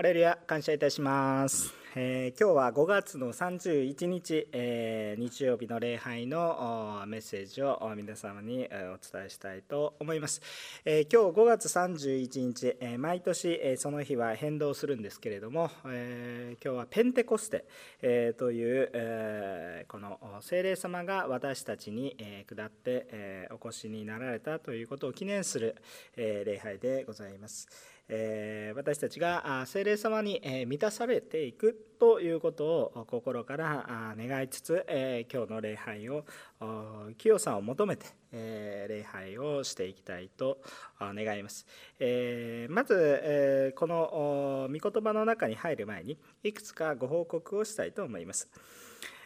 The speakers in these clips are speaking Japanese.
ハレルヤ感謝いたします、えー、今日は5月の31日、えー、日曜日の礼拝のメッセージを皆様にお伝えしたいと思います、えー、今日5月31日、え毎年その日は変動するんですけれども、え今日はペンテコステ、えという、えこの聖霊様が私たちに、え下って、えお越しになられたということを記念する、え礼拝でございます。え私たちが精霊様に満たされていくということを心から願いつつ、え今日の礼拝を清さんを求めて、え礼拝をしていきたいと願います、えまず、えこの御言葉の中に入る前にいくつかご報告をしたいと思います。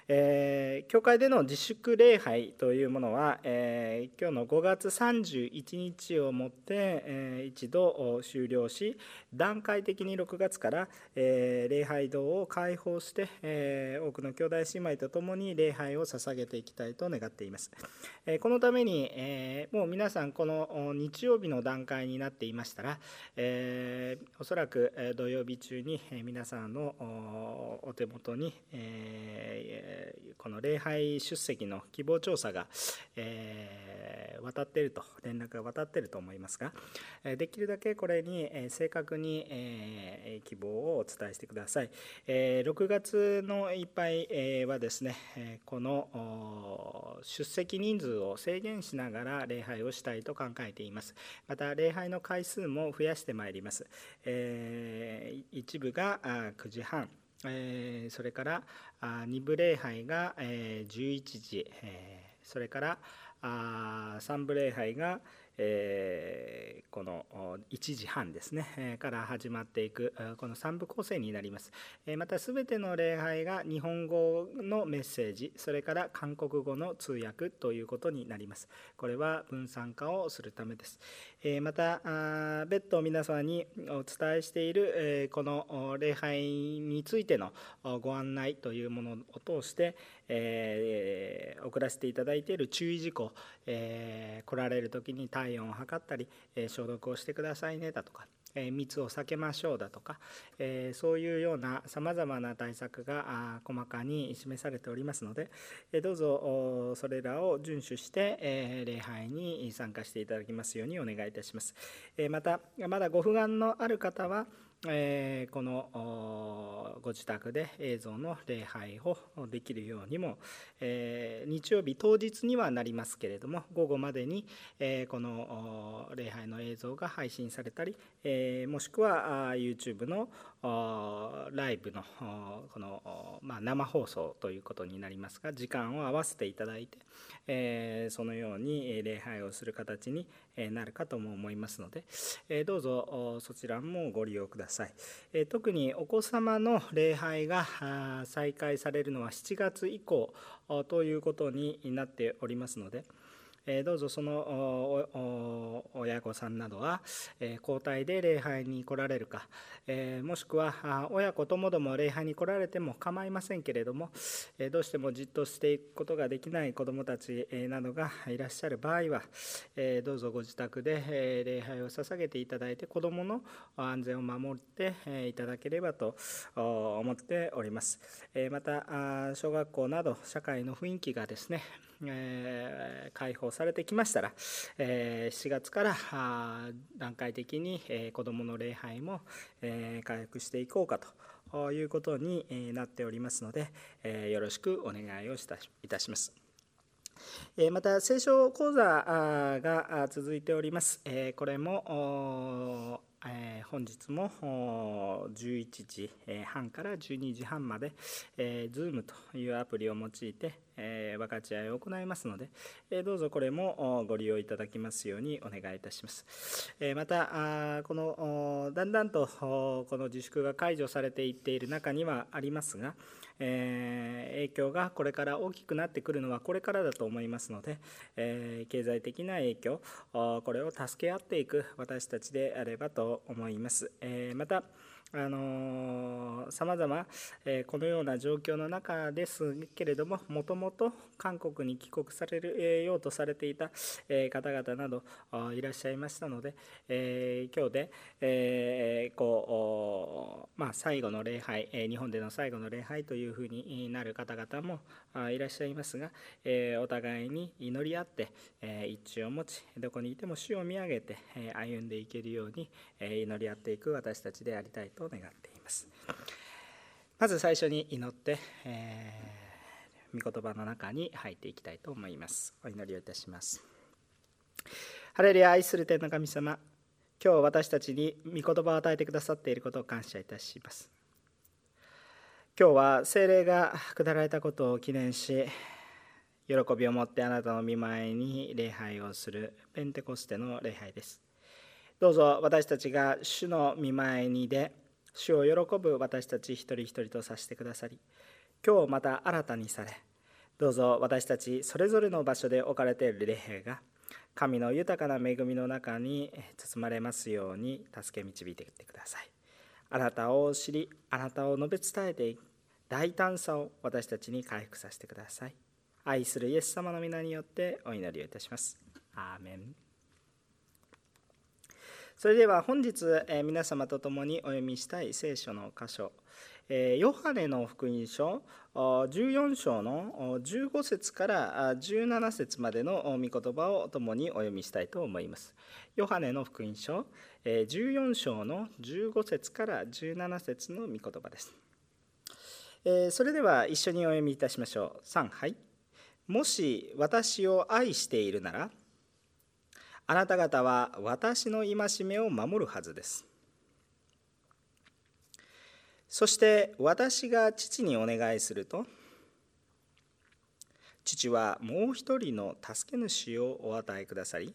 えー、教会での自粛礼拝というものは、えー、今日の5月31日をもって、えー、一度終了し段階的に6月から、え礼拝堂を開放して、え多くの兄弟姉妹と共に礼拝を捧げていきたいと願っています、えこのために、えもう皆さんこの日曜日の段階になっていましたら、えおそらく土曜日中に皆さんのお手元に、えこの礼拝出席の希望調査が、えー渡っていると連絡が渡っていると思いますができるだけこれに正確にえ希望をお伝えしてください。え6月のいっぱいはですねこの出席人数を制限しながら礼拝をしたいと考えています。また礼拝の回数も増やしてまいります。え一部が9時半。それから2部礼拝が11時それから3部礼拝がえー、この1時半ですね、えー、から始まっていくこの3部構成になります、えー、また全ての礼拝が日本語のメッセージそれから韓国語の通訳ということになります。これは分散化をするためです、また別途皆様にお伝えしている、この礼拝についてのご案内というものを通して、送らせていただいている注意事項、来られる時に体温を測ったり、消毒をしてくださいねだとか、え密を避けましょうだとか、えそういうようなさまざまな対策が細かに示されておりますので、えどうぞそれらを遵守して、え礼拝に参加していただきますようにお願いいたします。えまたまだご不安のある方はえこのご自宅で映像の礼拝をできるようにも、え日曜日当日にはなりますけれども午後までに、えこの礼拝の映像が配信されたり、えもしくは YouTube のライブのこの、ま生放送ということになりますが時間を合わせていただいて、えそのように礼拝をする形になるかとも思いますので、えどうぞそちらもご利用ください。え特にお子様の礼拝が再開されるのは7月以降ということになっておりますので、どうぞその親御さんなどは交代で礼拝に来られるかもしくは親子ともども礼拝に来られても構いませんけれどもどうしてもじっとしていくことができない子どもたちなどがいらっしゃる場合はどうぞご自宅で礼拝を捧げていただいて子どもの安全を守っていただければと思っております。また小学校など社会の雰囲気がですねえ、解放されてきましたら、えー、7月から段階的に、え、子どもの礼拝も、え、回復していこうかということになっておりますので、え、よろしくお願いをいたします。また聖書講座が続いております。これも、本日も11時半から12時半まで、Zoom というアプリを用いて、え、分かち合いを行いますので、えどうぞこれもご利用いただきますようにお願いいたします。えまたこのだんだんとこの自粛が解除されていっている中にはありますが、え影響がこれから大きくなってくるのはこれからだと思いますので、え経済的な影響これを助け合っていく私たちであればと思います。えまたさまざまこのような状況の中ですけれどももともと韓国に帰国されるようとされていたえ方々などいらっしゃいましたので、え今日で、えこうまあ、最後の礼拝え日本での最後の礼拝というふうになる方々もいらっしゃいますが、えお互いに祈り合って、え一致を持ちどこにいても主を見上げて、え歩んでいけるように、え祈り合っていく私たちでありたいとを願っています。まず最初に祈って、えー、御言葉の中に入っていきたいと思います。お祈りをいたします。ハレルヤ愛する天の神様今日私たちに御言葉を与えてくださっていることを感謝いたします。今日は精霊が下られたことを記念し喜びを持ってあなたの見舞いに礼拝をするペンテコステの礼拝です。どうぞ私たちが主の見舞いにで主を喜ぶ私たち一人一人とさせてくださり今日また新たにされどうぞ私たちそれぞれの場所で置かれている礼拝が神の豊かな恵みの中に包まれますように助け導いていってください。あなたを知りあなたを述べ伝えていく大胆さを私たちに回復させてください。愛するイエス様の皆によってお祈りをいたします。アーメン。それでは本日、え皆様と共にお読みしたい聖書の箇所、えヨハネの福音書14章の15節から17節までの御言葉を共にお読みしたいと思います。ヨハネの福音書14章の15節から17節の御言葉です。それでは一緒にお読みいたしましょう。3はい。もし私を愛しているなら、あなた方は私の戒めを守るはずです。そして私が父にお願いすると、父はもう一人の助け主をお与えくださり、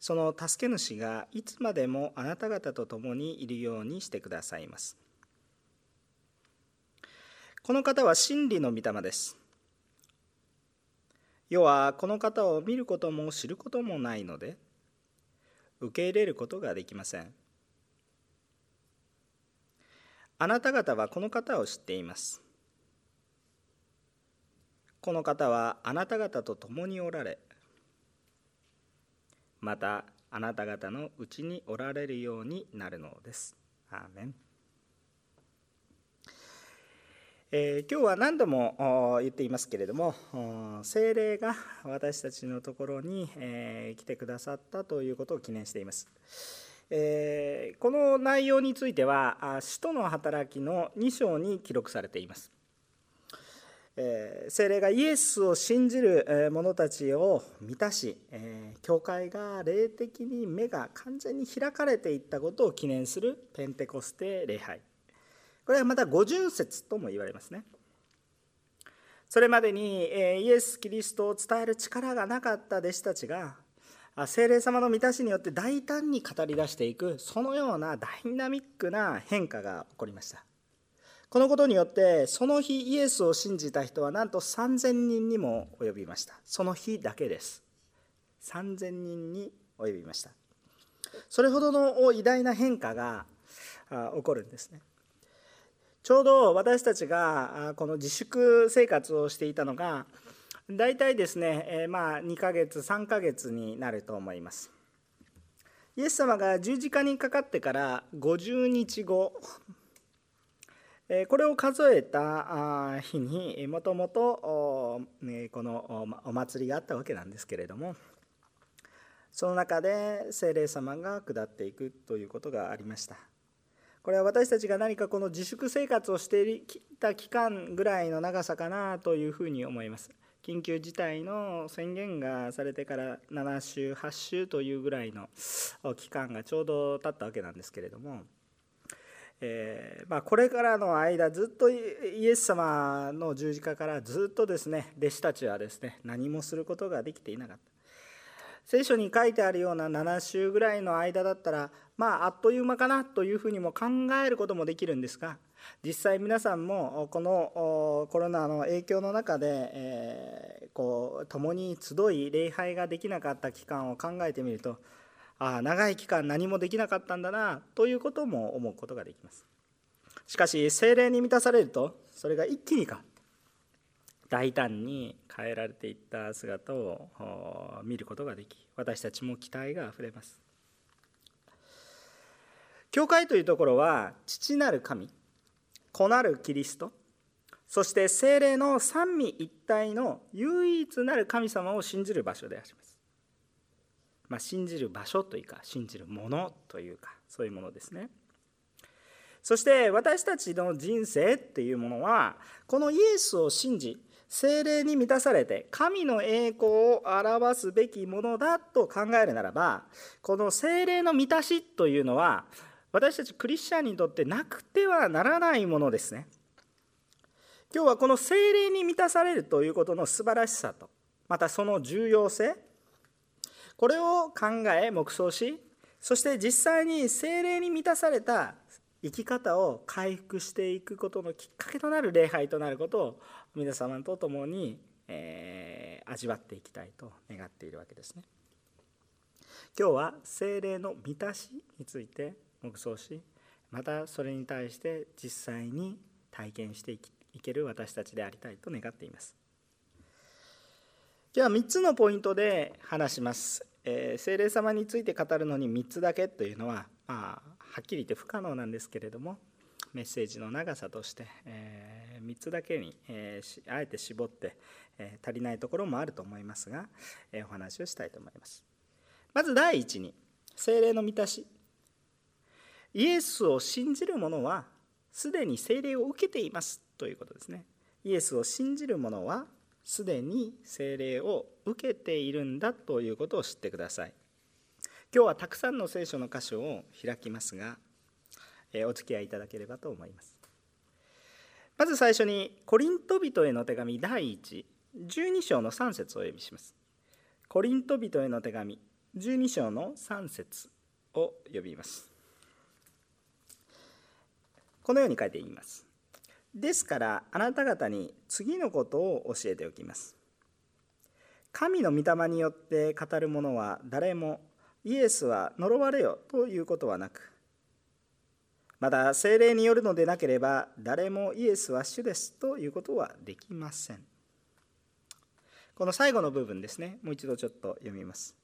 その助け主がいつまでもあなた方と共にいるようにしてくださいます。この方は真理の御霊です。世はこの方を見ることも知ることもないので受け入れることができません。あなた方はこの方を知っています。この方はあなた方と共におられまたあなた方のうちにおられるようになるのです。アーメン。えー、今日は何度も言っていますけれども精霊が私たちのところに、えー、来てくださったということを記念しています、えー、この内容については使徒の働きの2章に記録されています。えー、精霊がイエスを信じる者たちを満たし、え、教会が霊的に目が完全に開かれていったことを記念するペンテコステ礼拝。これはまた五巡節とも言われますね。それまでにイエス・キリストを伝える力がなかった弟子たちが精霊様の満たしによって大胆に語り出していくそのようなダイナミックな変化が起こりました。このことによってその日イエスを信じた人はなんと3000人にも及びました。その日だけです。3000人に及びました。それほどの偉大な変化が起こるんですね。ちょうど私たちがこの自粛生活をしていたのが大体ですね、えまあ2ヶ月3ヶ月になると思います。イエス様が十字架にかかってから50日後これを数えた日にもともとこのお祭りがあったわけなんですけれどもその中で精霊様が下っていくということがありました。これは私たちが何かこの自粛生活をしていた期間ぐらいの長さかなというふうに思います。緊急事態の宣言がされてから7週8週というぐらいの期間がちょうど経ったわけなんですけれども、えー、まあ、これからの間ずっとイエス様の十字架からずっとですね弟子たちはですね何もすることができていなかった聖書に書いてあるような7週ぐらいの間だったらまああっという間かなというふうにも考えることもできるんですが実際皆さんもこのコロナの影響の中で、えー、こう共に集い礼拝ができなかった期間を考えてみるとああ長い期間何もできなかったんだなということも思うことができます。しかし精霊に満たされるとそれが一気に変わって大胆に変えられていった姿を見ることができ私たちも期待があふれます教会というところは父なる神子なるキリストそして精霊の三位一体の唯一なる神様を信じる場所であります。まあ、信じる場所というか信じるものというかそういうものですね。そして私たちの人生っていうものはこのイエスを信じ精霊に満たされて神の栄光を表すべきものだと考えるならばこの精霊の満たしというのは私たちクリスチャンにとってなくてはならないものですね。今日はこの精霊に満たされるということの素晴らしさとまたその重要性これを考え黙想しそして実際に精霊に満たされた生き方を回復していくことのきっかけとなる礼拝となることを皆様と共に、えー、味わっていきたいと願っているわけですね。今日は精霊の満たしについて黙想しまたそれに対して実際に体験していきいける私たちでありたいと願っています今日は3つのポイントで話します、えー、聖霊様について語るのに3つだけというのは、まあ、はっきり言って不可能なんですけれどもメッセージの長さとして、えー、3つだけに、えー、あえて絞って、えー、足りないところもあると思いますが、えお話をしたいと思います。まず第一に精霊の満たし。イエスを信じる者はすでに聖霊を受けていますということですね。イエスを信じる者はすでに聖霊を受けているんだということを知ってください。今日はたくさんの聖書の箇所を開きますがえお付き合いいただければと思います。まず最初にコリント人への手紙第112章の3節をお読みします。コリント人への手紙12章の3節を読みます。このように書いています。ですからあなた方に次のことを教えておきます。神の御霊によって語る者は誰もイエスは呪われよということはなくまた精霊によるのでなければ誰もイエスは主ですということはできません。この最後の部分ですね。もう一度ちょっと読みます。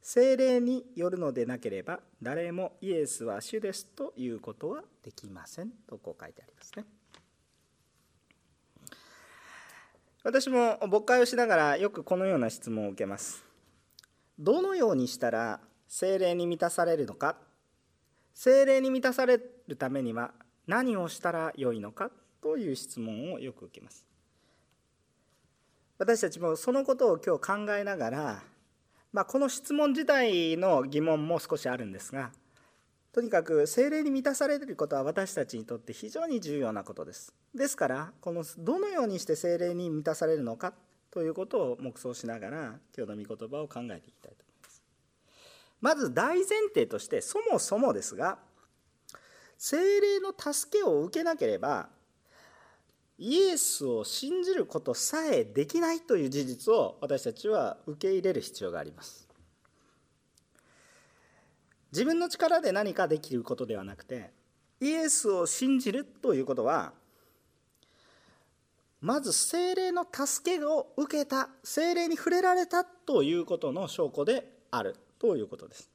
精霊によるのでなければ誰もイエスは主ですということはできません。とこう書いてありますね。私も牧会をしながらよくこのような質問を受けます。どのようにしたら精霊に満たされるのか。精霊に満たされるためには何をしたらよいのかという質問をよく受けます。私たちもそのことを今日考えながら、まあ、この質問自体の疑問も少しあるんですがとにかく精霊に満たされることは私たちにとって非常に重要なことです。ですからこのどのようにして精霊に満たされるのかということを黙想しながら今日の御言葉を考えていきたいと思いま。ず大前提としてそもそもですが精霊の助けを受けなければイエスを信じることさえできないという事実を私たちは受け入れる必要があります。自分の力で何かできることではなくてイエスを信じるということはまず精霊の助けを受けた精霊に触れられたということの証拠であるということです。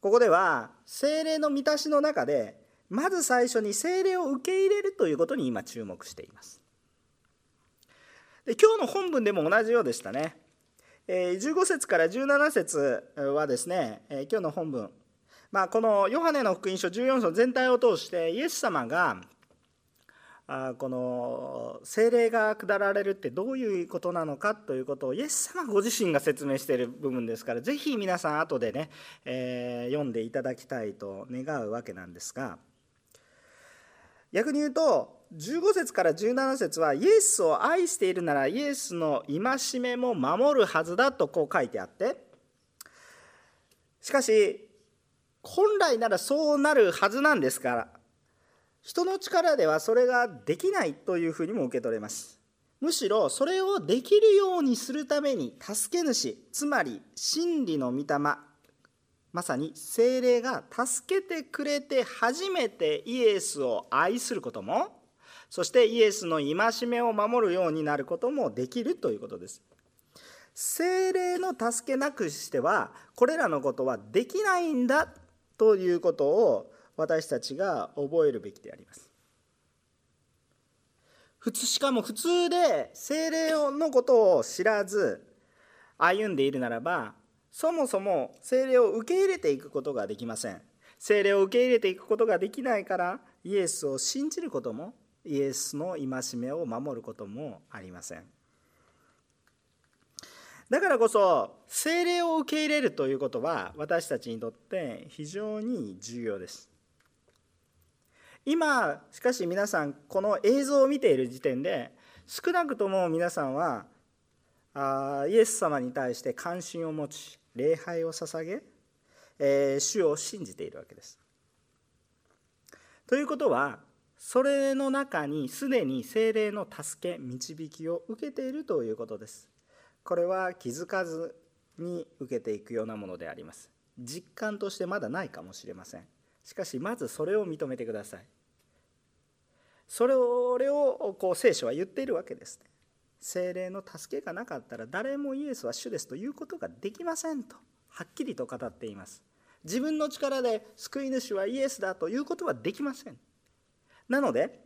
ここでは精霊の満たしの中でまず最初に精霊を受け入れるということに今注目しています。で今日の本文でも同じようでしたね。15節から17節はですね今日の本文、まあ、このヨハネの福音書14章全体を通してイエス様がこの精霊が下られるってどういうことなのかということをイエス様ご自身が説明している部分ですからぜひ皆さん後でね、えー、読んでいただきたいと願うわけなんですが逆に言うと15節から17節はイエスを愛しているならイエスの戒めも守るはずだとこう書いてあってしかし本来ならそうなるはずなんですから人の力ではそれができないというふうにも受け取れます。むしろそれをできるようにするために助け主つまり真理の御霊まさに精霊が助けてくれて初めてイエスを愛することもそしてイエスの戒めを守るようになることもできるということです。精霊の助けなくしてはこれらのことはできないんだということを私たちが覚えるべきであります。普通しかも普通で精霊のことを知らず歩んでいるならばそもそも精霊を受け入れていくことができません。精霊を受け入れていくことができないからイエスを信じることもイエスの戒めを守ることもありません。だからこそ精霊を受け入れるということは私たちにとって非常に重要です。今しかし皆さんこの映像を見ている時点で少なくとも皆さんはあイエス様に対して関心を持ち礼拝を捧げ、えー、主を信じているわけです。ということはそれの中にすでに精霊の助け導きを受けているということです。これは気づかずに受けていくようなものであります。実感としてまだないかもしれません。しかしまずそれを認めてください。それをこう聖書は言っているわけですね。精霊の助けがなかったら誰もイエスは主ですということができませんとはっきりと語っています自分の力で救い主はイエスだということはできませんなので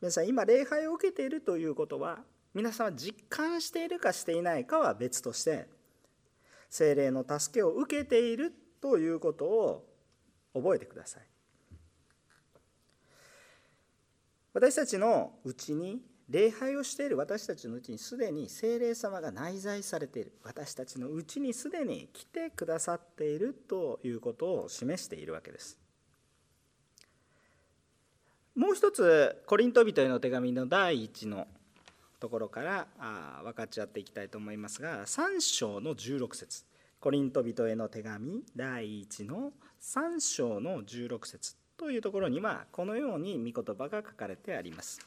皆さん今礼拝を受けているということは皆さんは実感しているかしていないかは別として精霊の助けを受けているということを覚えてください。私たちのうちに礼拝をしている私たちのうちにすでに精霊様が内在されている。私たちのうちにすでに来てくださっているということを示しているわけです。もう一つコリント人への手紙の第一のところから分かち合っていきたいと思いますが3章の16節。コリント人への手紙第一の3章の16節というところにはこのように御言葉が書かれてあります。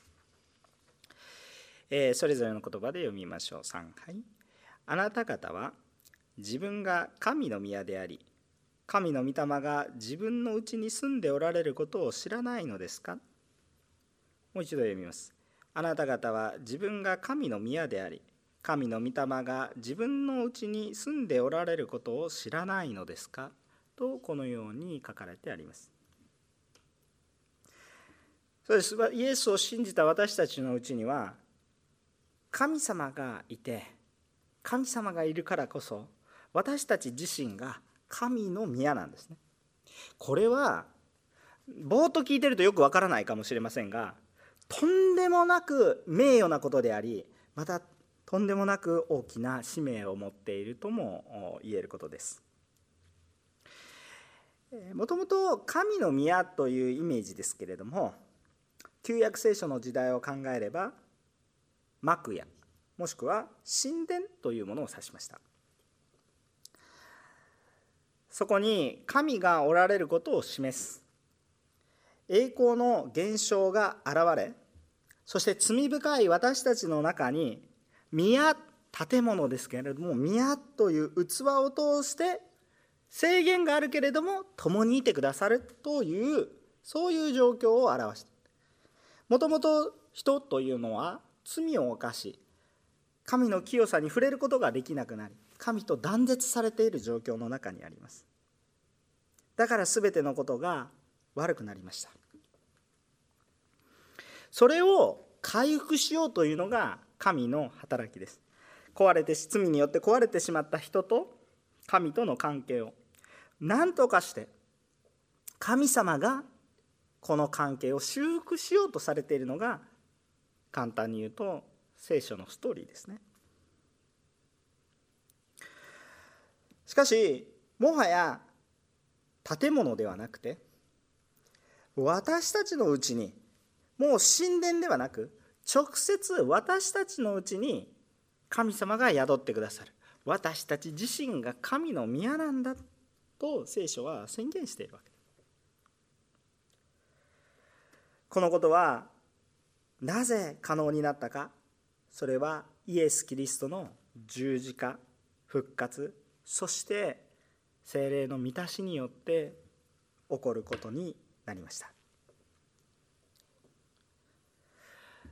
えー、それぞれの言葉で読みましょう。3回。あなた方は自分が神の宮であり神の御霊が自分のうちに住んでおられることを知らないのですか？もう一度読みます。あなた方は自分が神の宮であり神の御霊が自分のうちに住んでおられることを知らないのですか？とこのように書かれてあります。そうです。イエスを信じた私たちのうちには神様がいて神様がいるからこそ私たち自身が神の宮なんですね。これはぼーっと聞いてるとよくわからないかもしれませんがとんでもなく名誉なことでありまたとんでもなく大きな使命を持っているとも言えることです。もともと神の宮というイメージですけれども旧約聖書の時代を考えれば幕屋もしくは神殿というものを指しました。そこに神がおられることを示す。栄光の現象が現れそして罪深い私たちの中に宮建物ですけれども宮という器を通して制限があるけれども共にいてくださるというそういう状況を表してもともと人というのは罪を犯し神の清さに触れることができなくなり神と断絶されている状況の中にあります。だから全てのことが悪くなりました。それを回復しようというのが神の働きです。壊れて罪によって壊れてしまった人と神との関係を。何とかして神様がこの関係を修復しようとされているのが簡単に言うと聖書のストーリーですね。しかしもはや建物ではなくて私たちのうちにもう神殿ではなく直接私たちのうちに神様が宿ってくださる。私たち自身が神の宮なんだと聖書は宣言しているわけ。このことはなぜ可能になったか。それはイエス・キリストの十字架復活。そして精霊の満たしによって起こることになりました。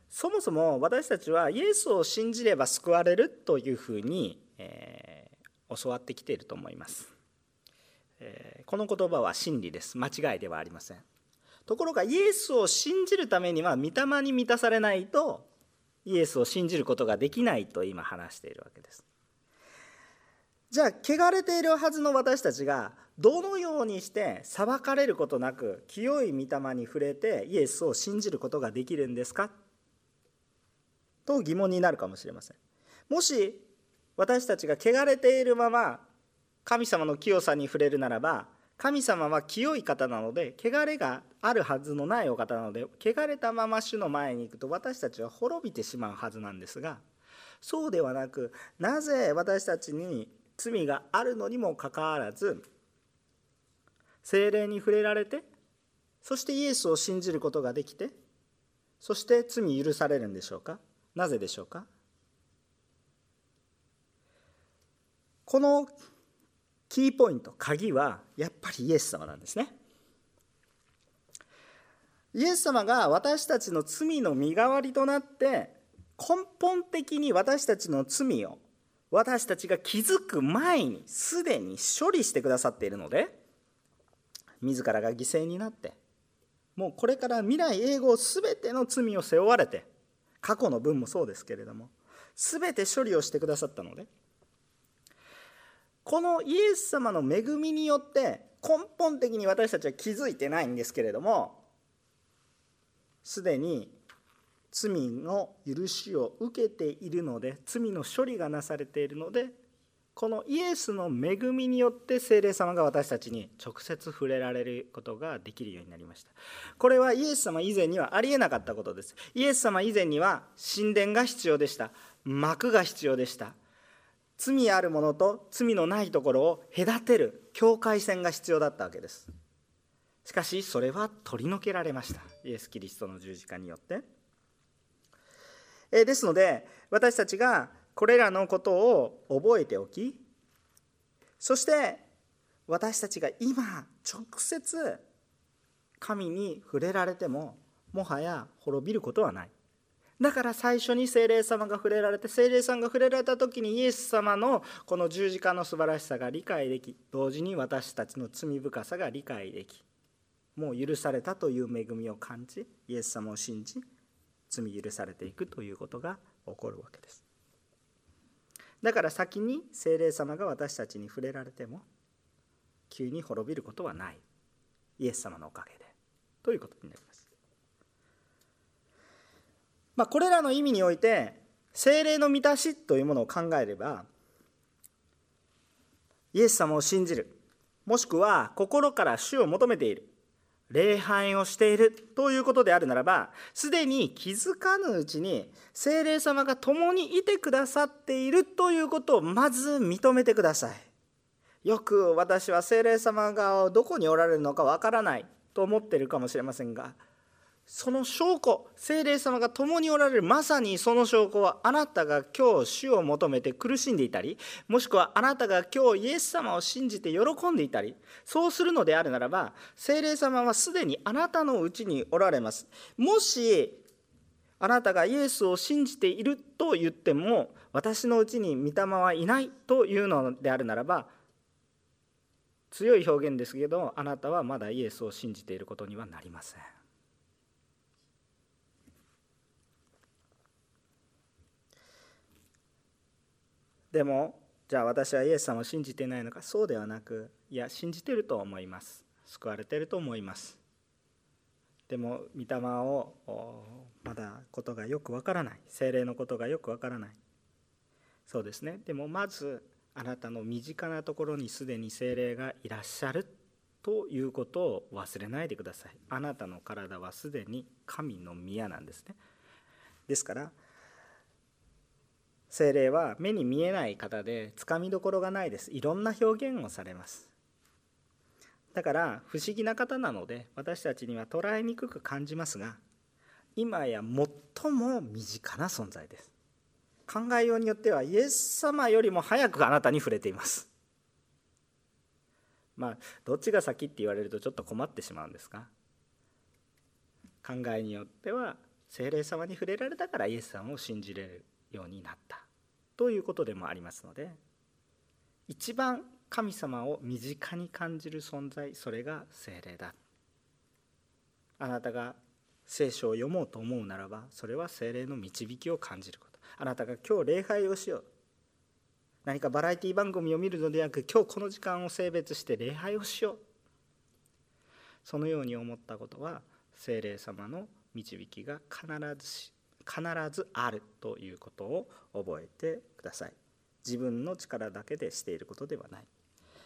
そもそも私たちはイエスを信じれば救われるというふうに、えー、教わってきていると思います、えー、この言葉は真理です。間違いではありません。ところがイエスを信じるためには御霊に満たされないとイエスを信じることができないと今話しているわけです。じゃあ汚れているはずの私たちがどのようにして裁かれることなく清い御霊に触れてイエスを信じることができるんですか？と疑問になるかもしれません。もし私たちが汚れているまま神様の清さに触れるならば神様は清い方なので汚れがあるはずのないお方なので汚れたまま主の前に行くと私たちは滅びてしまうはずなんですがそうではなくなぜ私たちに罪があるのにもかかわらず精霊に触れられてそしてイエスを信じることができてそして罪許されるんでしょうか？なぜでしょうか？このキーポイント鍵はやっぱりイエス様なんですね。イエス様が私たちの罪の身代わりとなって根本的に私たちの罪を私たちが気づく前にすでに処理してくださっているので自らが犠牲になってもうこれから未来永劫全ての罪を背負われて過去の分もそうですけれども全て処理をしてくださったのでこのイエス様の恵みによって根本的に私たちは気づいてないんですけれどもすでに罪の許しを受けているので罪の処理がなされているのでこのイエスの恵みによって精霊様が私たちに直接触れられることができるようになりました。これはイエス様以前にはありえなかったことです。イエス様以前には神殿が必要でした。幕が必要でした。罪あるものと罪のないところを隔てる境界線が必要だったわけです。しかしそれは取り除けられました。イエス・キリストの十字架によって。えですので私たちがこれらのことを覚えておきそして私たちが今直接神に触れられてももはや滅びることはない。だから最初に精霊様が触れられて精霊さんが触れられた時にイエス様のこの十字架の素晴らしさが理解でき同時に私たちの罪深さが理解できもう許されたという恵みを感じイエス様を信じ罪許されていくということが起こるわけです。だから先に精霊様が私たちに触れられても急に滅びることはない。イエス様のおかげで。ということになります。まあ、これらの意味において精霊の満たしというものを考えればイエス様を信じる。もしくは心から主を求めている。礼拝をしているということであるならばすでに気づかぬうちに精霊様が共にいてくださっているということをまず認めてください。よく私は精霊様がどこにおられるのかわからないと思っているかもしれませんがその証拠精霊様が共におられるまさにその証拠はあなたが今日主を求めて苦しんでいたりもしくはあなたが今日イエス様を信じて喜んでいたりそうするのであるならば精霊様はすでにあなたのうちにおられます。もしあなたがイエスを信じていると言っても私のうちに御霊はいないというのであるならば強い表現ですけどあなたはまだイエスを信じていることにはなりません。でもじゃあ私はイエス様を信じていないのか。そうではなくいや信じてると思います。救われてると思います。でも御霊をまだことがよくわからない。精霊のことがよくわからない。そうですね。でもまずあなたの身近なところにすでに精霊がいらっしゃるということを忘れないでください。あなたの体はすでに神の宮なんですね。ですから精霊は目に見えない方でつかみどころがないです。いろんな表現をされます。だから不思議な方なので私たちには捉えにくく感じますが今や最も身近な存在です。考えようによってはイエス様よりも早くあなたに触れています。まあどっちが先って言われるとちょっと困ってしまうんですが考えによっては精霊様に触れられたからイエス様を信じれる。ようになった。ということでもありますので一番神様を身近に感じる存在それが精霊だ。あなたが聖書を読もうと思うならばそれは精霊の導きを感じること。あなたが今日礼拝をしよう。何かバラエティ番組を見るのではなく今日この時間を性別して礼拝をしよう。そのように思ったことは精霊様の導きが必ずし必ずあるということを覚えてください。自分の力だけでしていることではない。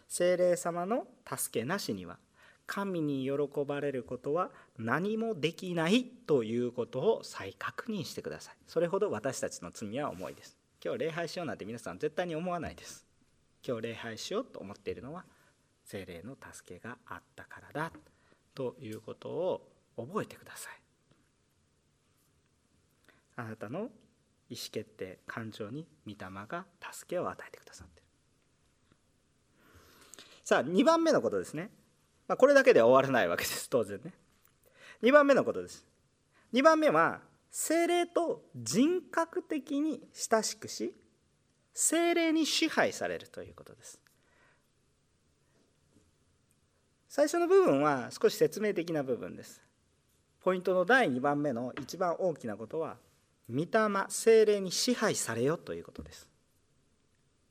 精霊様の助けなしには神に喜ばれることは何もできないということを再確認してください。それほど私たちの罪は重いです。今日礼拝しようなんて皆さん絶対に思わないです。今日礼拝しようと思っているのは精霊の助けがあったからだということを覚えてください。あなたの意思決定感情に御霊が助けを与えてくださってる。さあ2番目のことですね。まあ、これだけでは終わらないわけです当然ね。2番目のことです。2番目は精霊と人格的に親しくし精霊に支配されるということです。最初の部分は少し説明的な部分です。ポイントの第2番目の一番大きなことは御霊精霊に支配されよということです。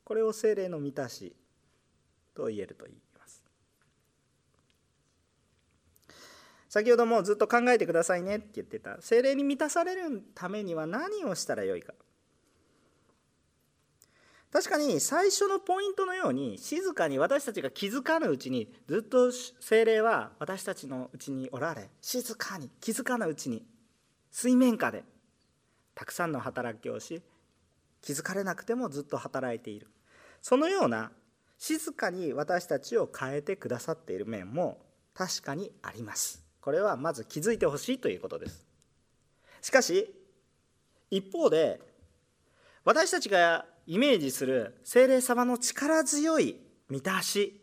これを精霊の満たしと言えると言いい先ほどもずっと考えてくださいねって言ってた。精霊に満たされるためには何をしたらよいか。確かに最初のポイントのように静かに私たちが気づかぬうちにずっと精霊は私たちのうちにおられ静かに気づかぬうちに水面下でたくさんの働きをし気づかれなくてもずっと働いている。そのような静かに私たちを変えてくださっている面も確かにあります。これはまず気づいてほしいということです。しかし一方で私たちがイメージする精霊様の力強い満たし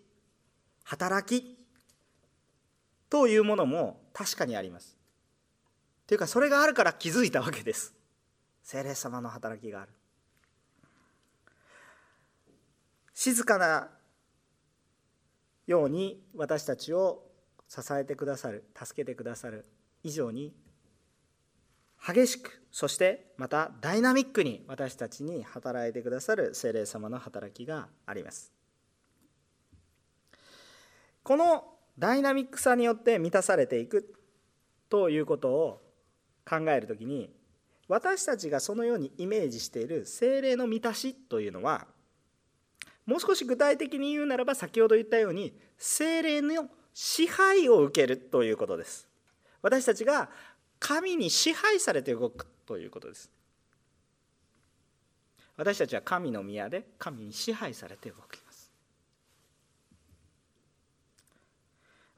働きというものも確かにあります。というかそれがあるから気づいたわけです。精霊様の働きがある。静かなように私たちを支えてくださる助けてくださる。以上に激しくそしてまたダイナミックに私たちに働いてくださる精霊様の働きがあります。このダイナミックさによって満たされていくということを考える時に私たちがそのようにイメージしている精霊の満たしというのはもう少し具体的に言うならば先ほど言ったように精霊の支配を受けるということです。私たちが神に支配されて動くということです。私たちは神の宮で神に支配されて動きます。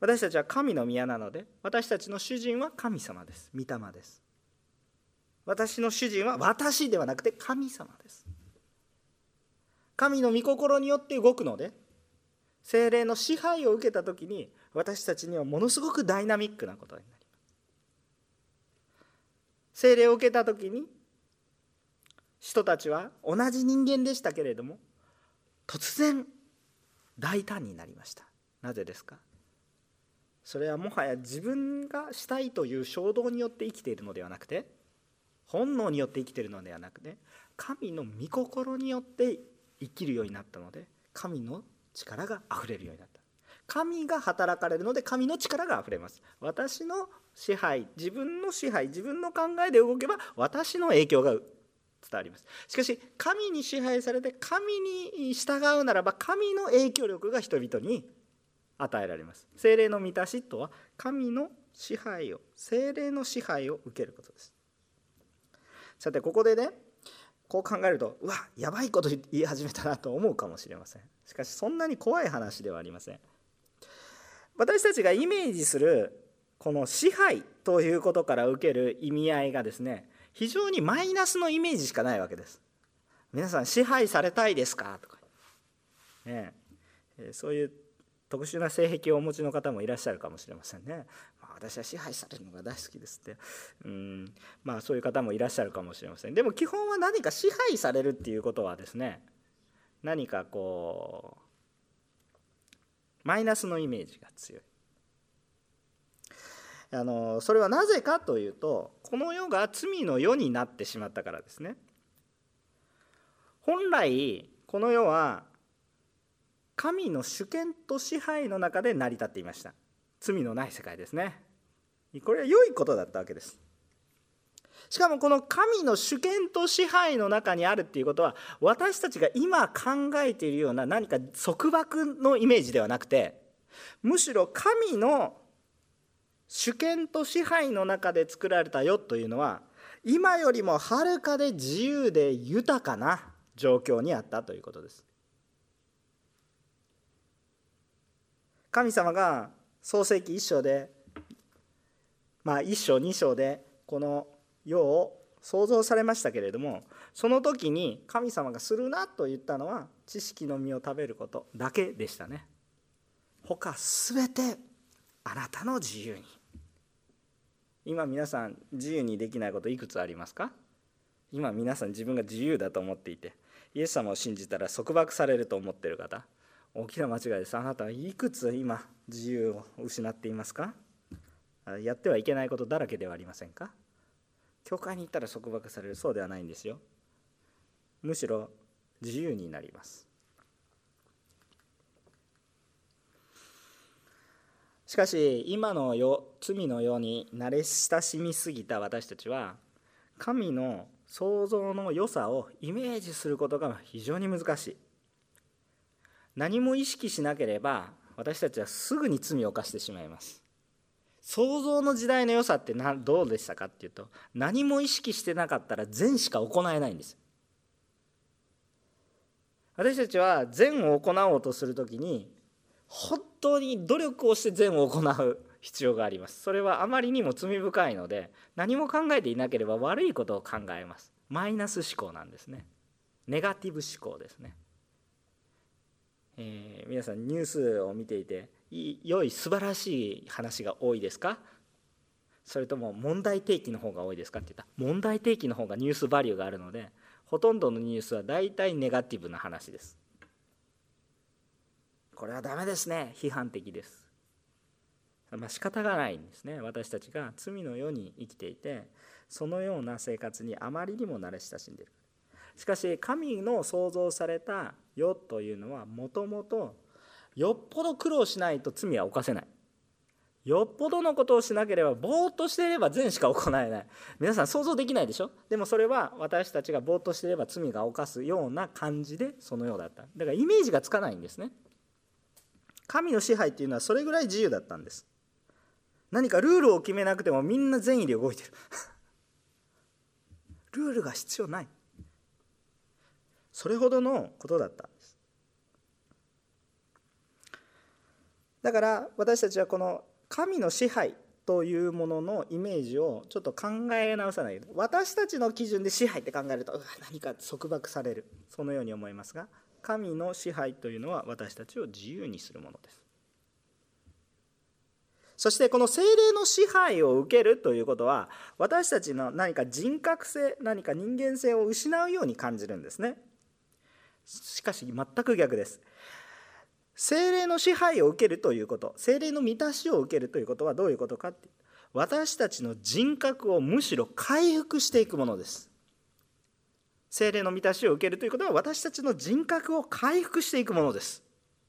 私たちは神の宮なので私たちの主人は神様です。御霊です。私の主人は私ではなくて神様です。神の御心によって動くので精霊の支配を受けた時に私たちにはものすごくダイナミックなことになります。精霊を受けた時に人たちは同じ人間でしたけれども突然大胆になりました。なぜですか？それはもはや自分がしたいという衝動によって生きているのではなくて本能によって生きているのではなくて神の御心によって生きるようになったので神の力があふれるようになった。神が働かれるので神の力があふれます。私の支配自分の支配自分の考えで動けば私の影響が伝わります。しかし神に支配されて神に従うならば神の影響力が人々に与えられます。精霊の満たしとは神の支配を精霊の支配を受けることです。さてここでねこう考えるとうわやばいこと言い始めたなと思うかもしれません。しかしそんなに怖い話ではありません。私たちがイメージするこの支配ということから受ける意味合いがですね非常にマイナスのイメージしかないわけです。皆さん支配されたいですかとか、ね、そういう特殊な性癖をお持ちの方もいらっしゃるかもしれませんね。私は支配されるのが大好きですってうんまあそういう方もいらっしゃるかもしれません。でも基本は何か支配されるっていうことはですね何かこうマイナスのイメージが強い。あのそれはなぜかというとこの世が罪の世になってしまったからですね。本来この世は神の主権と支配の中で成り立っていました罪のない世界ですねこれは良いことだったわけです。しかもこの神の主権と支配の中にあるっていうことは私たちが今考えているような何か束縛のイメージではなくてむしろ神の主権と支配の中で作られた世というのは今よりもはるかで自由で豊かな状況にあったということです。神様が創世紀一章でまあ一章二章でこの世を創造されましたけれどもその時に神様がするなと言ったのは知識の実を食べることだけでしたね。他すべてあなたの自由に。今皆さん自由にできないこといくつありますか？今皆さん自分が自由だと思っていてイエス様を信じたら束縛されると思ってる方大きな間違いです。あなたはいくつ今自由を失っていますか？やってはいけないことだらけではありませんか？教会に行ったら束縛されるそうではないんですよ。むしろ自由になります。しかし今の世罪のように慣れ親しみすぎた私たちは神の創造の良さをイメージすることが非常に難しい。何も意識しなければ私たちはすぐに罪を犯してしまいます。創造の時代の良さってなどうでしたかっていうと何も意識してなかったら善しか行えないんです。私たちは善を行おうとする時に本当に努力をして善を行う必要があります。それはあまりにも罪深いので何も考えていなければ悪いことを考えます。マイナス思考なんですね。ネガティブ思考ですね、えー、皆さんニュースを見ていて良い素晴らしい話が多いですか？それとも問題提起の方が多いですかって言った問題提起の方がニュースバリューがあるのでほとんどのニュースは大体ネガティブな話です。これはダメですね。批判的です。まあ、仕方がないんですね。私たちが罪の世に生きていてそのような生活にあまりにも慣れ親しんでいる。しかし神の創造された世というのはもともとよっぽど苦労しないと罪は犯せない。よっぽどのことをしなければぼーっとしていれば善しか行えない。皆さん想像できないでしょ？でもそれは私たちがぼーっとしていれば罪が犯すような感じでそのようだった。だからイメージがつかないんですね。神の支配っていうのはそれぐらい自由だったんです。何かルールを決めなくてもみんな善意で動いてる。ルールが必要ない。それほどのことだったんですだから私たちはこの神の支配というもののイメージをちょっと考え直さない私たちの基準で支配って考えると何か束縛される。そのように思いますが神の支配というのは私たちを自由にするものです。そしてこの精霊の支配を受けるということは私たちの何か人格性何か人間性を失うように感じるんですね。しかし全く逆です。精霊の支配を受けるということ。精霊の満たしを受けるということはどういうことかって。私たちの人格をむしろ回復していくものです。精霊の満たしを受けるということは私たちの人格を回復していくものです。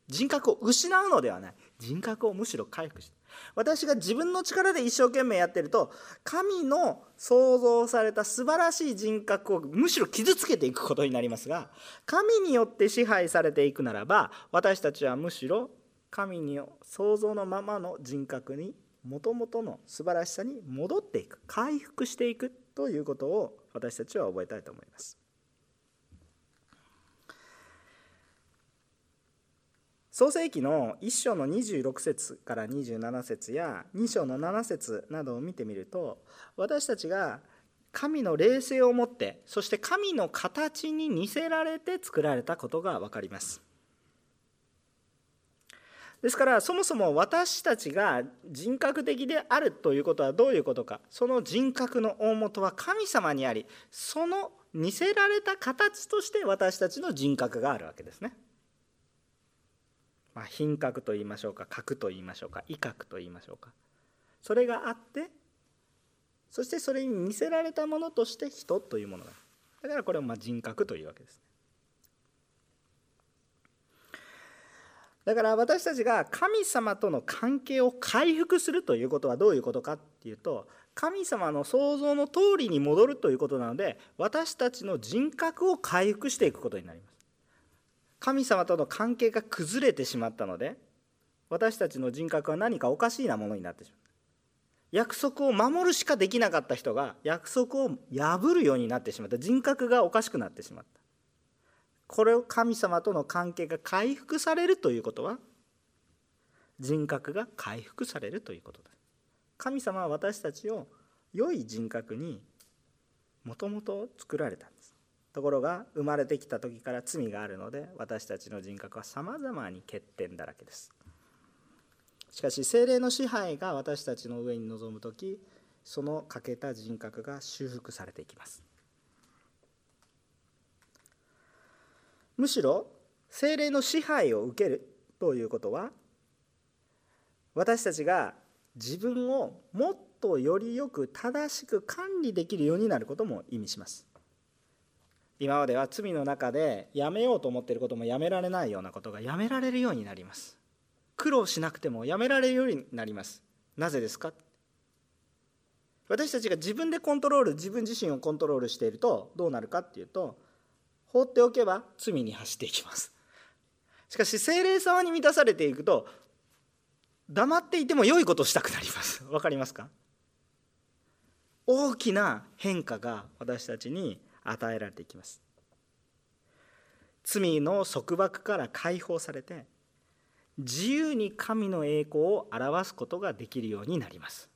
人格を失うのではない。人格をむしろ回復して私が自分の力で一生懸命やってると神の創造された素晴らしい人格をむしろ傷つけていくことになりますが神によって支配されていくならば私たちはむしろ神に創造のままの人格にもともとの素晴らしさに戻っていく回復していくということを私たちは覚えたいと思います。創世記の1章の26節から27節や2章の7節などを見てみると私たちが神の霊性を持ってそして神の形に似せられて作られたことが分かりますですからそもそも私たちが人格的であるということはどういうことかその人格の大元は神様にありその似せられた形として私たちの人格があるわけですね。まあ、品格と言いましょうか格と言いましょうか威嚇と言いましょうか。それがあってそしてそれに似せられたものとして人というものがだからこれをま人格というわけですだから私たちが神様との関係を回復するということはどういうことかっていうと神様の創造の通りに戻るということなので私たちの人格を回復していくことになります。神様との関係が崩れてしまったので私たちの人格は何かおかしいなものになってしまう約束を守るしかできなかった人が約束を破るようになってしまった。人格がおかしくなってしまった。これを神様との関係が回復されるということは人格が回復されるということです神様は私たちを良い人格にもともと作られた。ところが生まれてきた時から罪があるので私たちの人格はさまざまに欠点だらけです。しかし精霊の支配が私たちの上に臨む時その欠けた人格が修復されていきます。むしろ精霊の支配を受けるということは私たちが自分をもっとよりよく正しく管理できるようになることも意味します。今までは罪の中でやめようと思っていることもやめられないようなことがやめられるようになります。苦労しなくてもやめられるようになります。なぜですか？私たちが自分でコントロール自分自身をコントロールしているとどうなるかっていうと放っておけば罪に走っていきます。しかし精霊様に満たされていくと黙っていても良いことをしたくなります。わかりますか？大きな変化が私たちに与えられていきます。罪の束縛から解放されて自由に神の栄光を表すことができるようになります。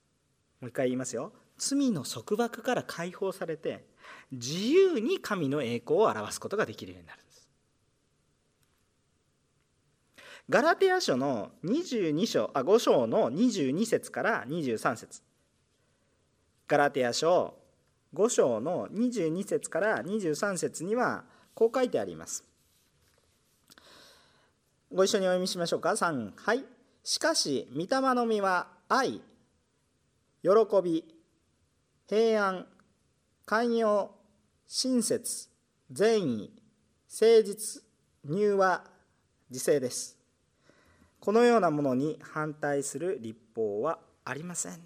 もう一回言いますよ。罪の束縛から解放されて自由に神の栄光を表すことができるようになるんです。ガラテヤ書の22章あ5章の22節から23節。ガラテヤ書5章の22節から23節にはこう書いてあります。ご一緒にお読みしましょうか。3はい。しかし御霊の実は愛喜び平安寛容親切善意誠実柔和自制です。このようなものに反対する立法はありません。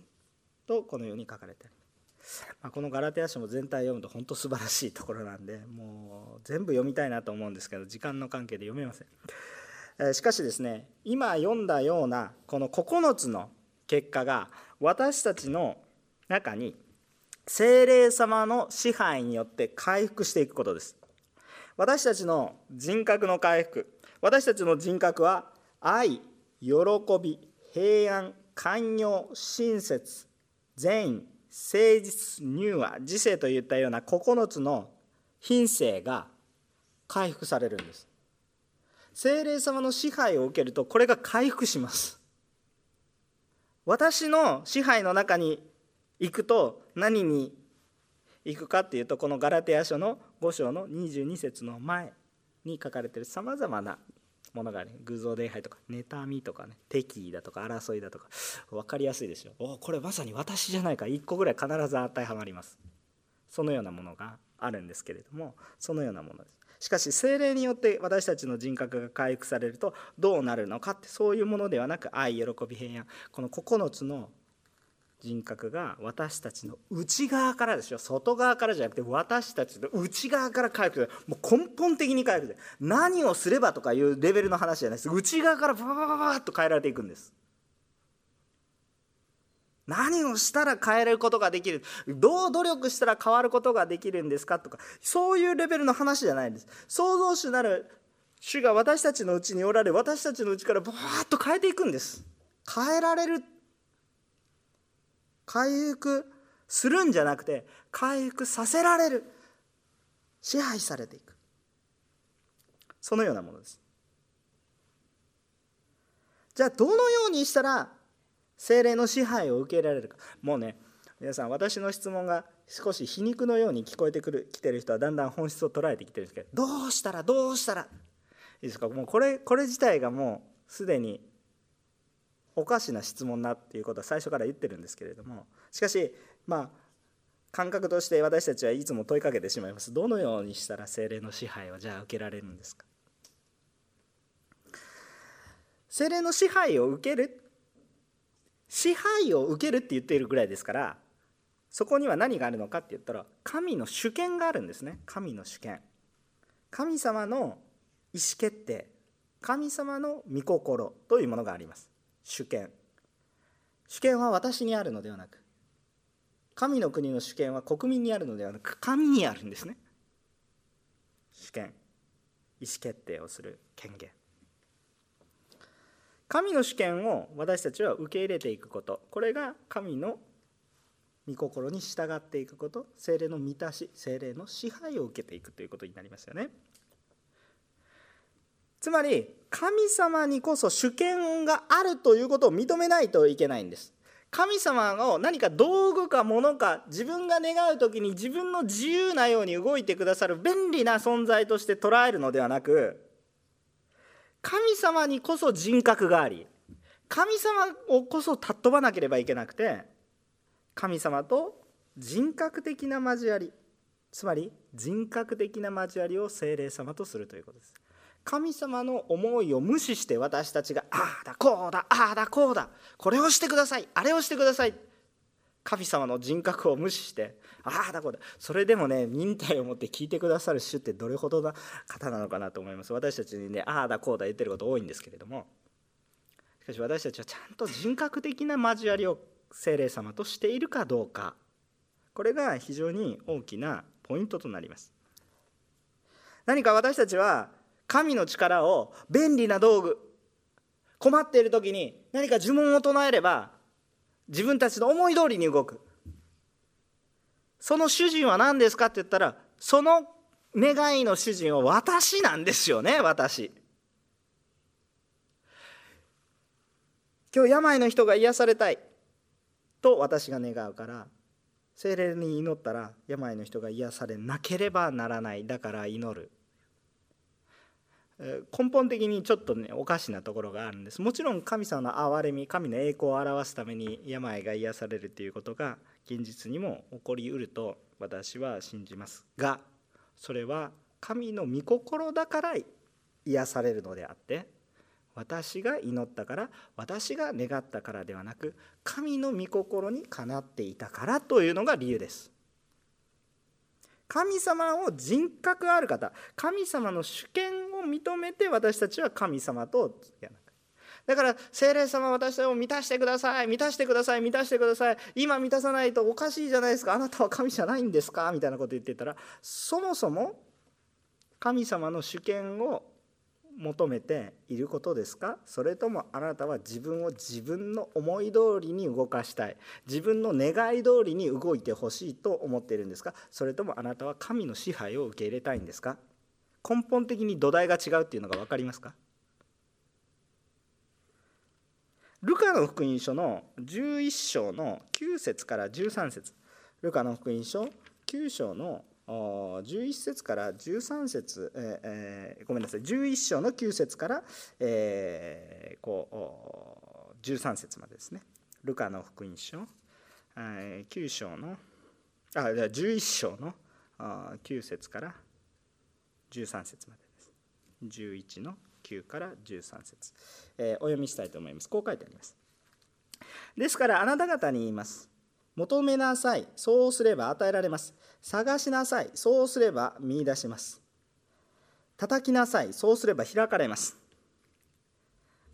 とこのように書かれてあります、まあ、このガラテヤ書も全体読むと本当素晴らしいところなんでもう全部読みたいなと思うんですけど時間の関係で読めません。しかしですね今読んだようなこの9つの結果が私たちの中に精霊様の支配によって回復していくことです。私たちの人格の回復私たちの人格は愛喜び平安寛容親切善意誠実柔和自制といったような9つの品性が回復されるんです。精霊様の支配を受けるとこれが回復します。私の支配の中に行くと何に行くかっていうとこのガラテヤ書の5章の22節の前に書かれているさまざまなものがね偶像礼拝とか妬みとかね敵意だとか争いだとか分かりやすいでしょおこれまさに私じゃないか。1個ぐらい必ず当てはまります。そのようなものがあるんですけれどもそのようなものです。しかし精霊によって私たちの人格が回復されるとどうなるのかってそういうものではなく愛喜び平安。この9つの人格が私たちの内側からですよ。外側からじゃなくて私たちの内側から回復するもう根本的に回復する何をす。ればとかいうレベルの話じゃないです。内側からバババババッと変えられていくんです。何をしたら変えることができるどう努力したら変わることができるんです。かとかそういうレベルの話じゃないんです。創造主なる主が私たちのうちにおられ私たちのうちからバーッと変えていくんです。変えられる回復するんじゃなくて回復させられる。支配されていく。そのようなものです。じゃあどのようにしたら精霊の支配を受けられるか。もうね皆さん私の質問が少し皮肉のように聞こえてくる来てる人はだんだん本質を捉えてきてるんですけどどうしたらどうしたら。いいですか？もうこれこれ自体がもうすでにおかしな質問だっていうことは最初から言ってるんですけれどもしかしまあ感覚として私たちはいつも問いかけてしまいます。どのようにしたら精霊の支配をじゃあ受けられるんですか？精霊の支配を受ける支配を受けるって言っているぐらいですからそこには何があるのかって言ったら神の主権があるんですね。神の主権。神様の意思決定。神様の御心というものがあります。主権。主権は私にあるのではなく神の国の主権は国民にあるのではなく神にあるんですね。主権。意思決定をする権限。神の主権を私たちは受け入れていくこと。これが神の御心に従っていくこと。精霊の満たし精霊の支配を受けていくということになりますよね。つまり神様にこそ主権があるということを認めないといけないんです。神様を何か道具か物か自分が願う時に自分の自由なように動いてくださる便利な存在として捉えるのではなく神様にこそ人格があり神様をこそ尊ばなければいけなくて神様と人格的な交わりつまり人格的な交わりを精霊様とするということです。神様の思いを無視して私たちがああだこうだああだこうだこれをしてくださいあれをしてください。神様の人格を無視してああだこうだ。それでもね忍耐を持って聞いてくださる主ってどれほどな方なのかなと思います。私たちにねああだこうだ言ってること多いんですけれども。しかし私たちはちゃんと人格的な交わりを精霊様としているかどうか。これが非常に大きなポイントとなります。何か私たちは神の力を便利な道具困っている時に何か呪文を唱えれば自分たちの思い通りに動く。その主人は何ですかって言ったらその願いの主人は私なんですよね私。今日病の人が癒されたいと私が願うから精霊に祈ったら病の人が癒されなければならないだから祈る。根本的にちょっとねおかしなところがあるんですもちろん神様の憐れみ神の栄光を表すために病が癒されるということが現実にも起こりうると私は信じますがそれは神の御心だから癒されるのであって私が祈ったから私が願ったからではなく神の御心にかなっていたからというのが理由です。神様を人格ある方神様の主権を認めて私たちは神様とだから精霊様私たちを満たしてください満たしてください満たしてください。今満たさないとおかしいじゃないですか。あなたは神じゃないんですか。みたいなこと言ってたらそもそも神様の主権を求めていることですか？それともあなたは自分を自分の思い通りに動かしたい。自分の願い通りに動いてほしいと思っているんですか？それともあなたは神の支配を受け入れたいんですか？根本的に土台が違うっていうのが分かりますか？ルカの福音書の11章の9節から13節。ルカの福音書9章の11節から13節、えー、ごめんなさい。11章の9節から、えー、こう13節までですね。ルカの福音書、9章のあ11章の9節から13節までです。11の9から13節、えー、お読みしたいと思います。こう書いてあります。ですからあなた方に言います。求めなさいそうすれば与えられます。探しなさいそうすれば見いだします。叩きなさいそうすれば開かれます。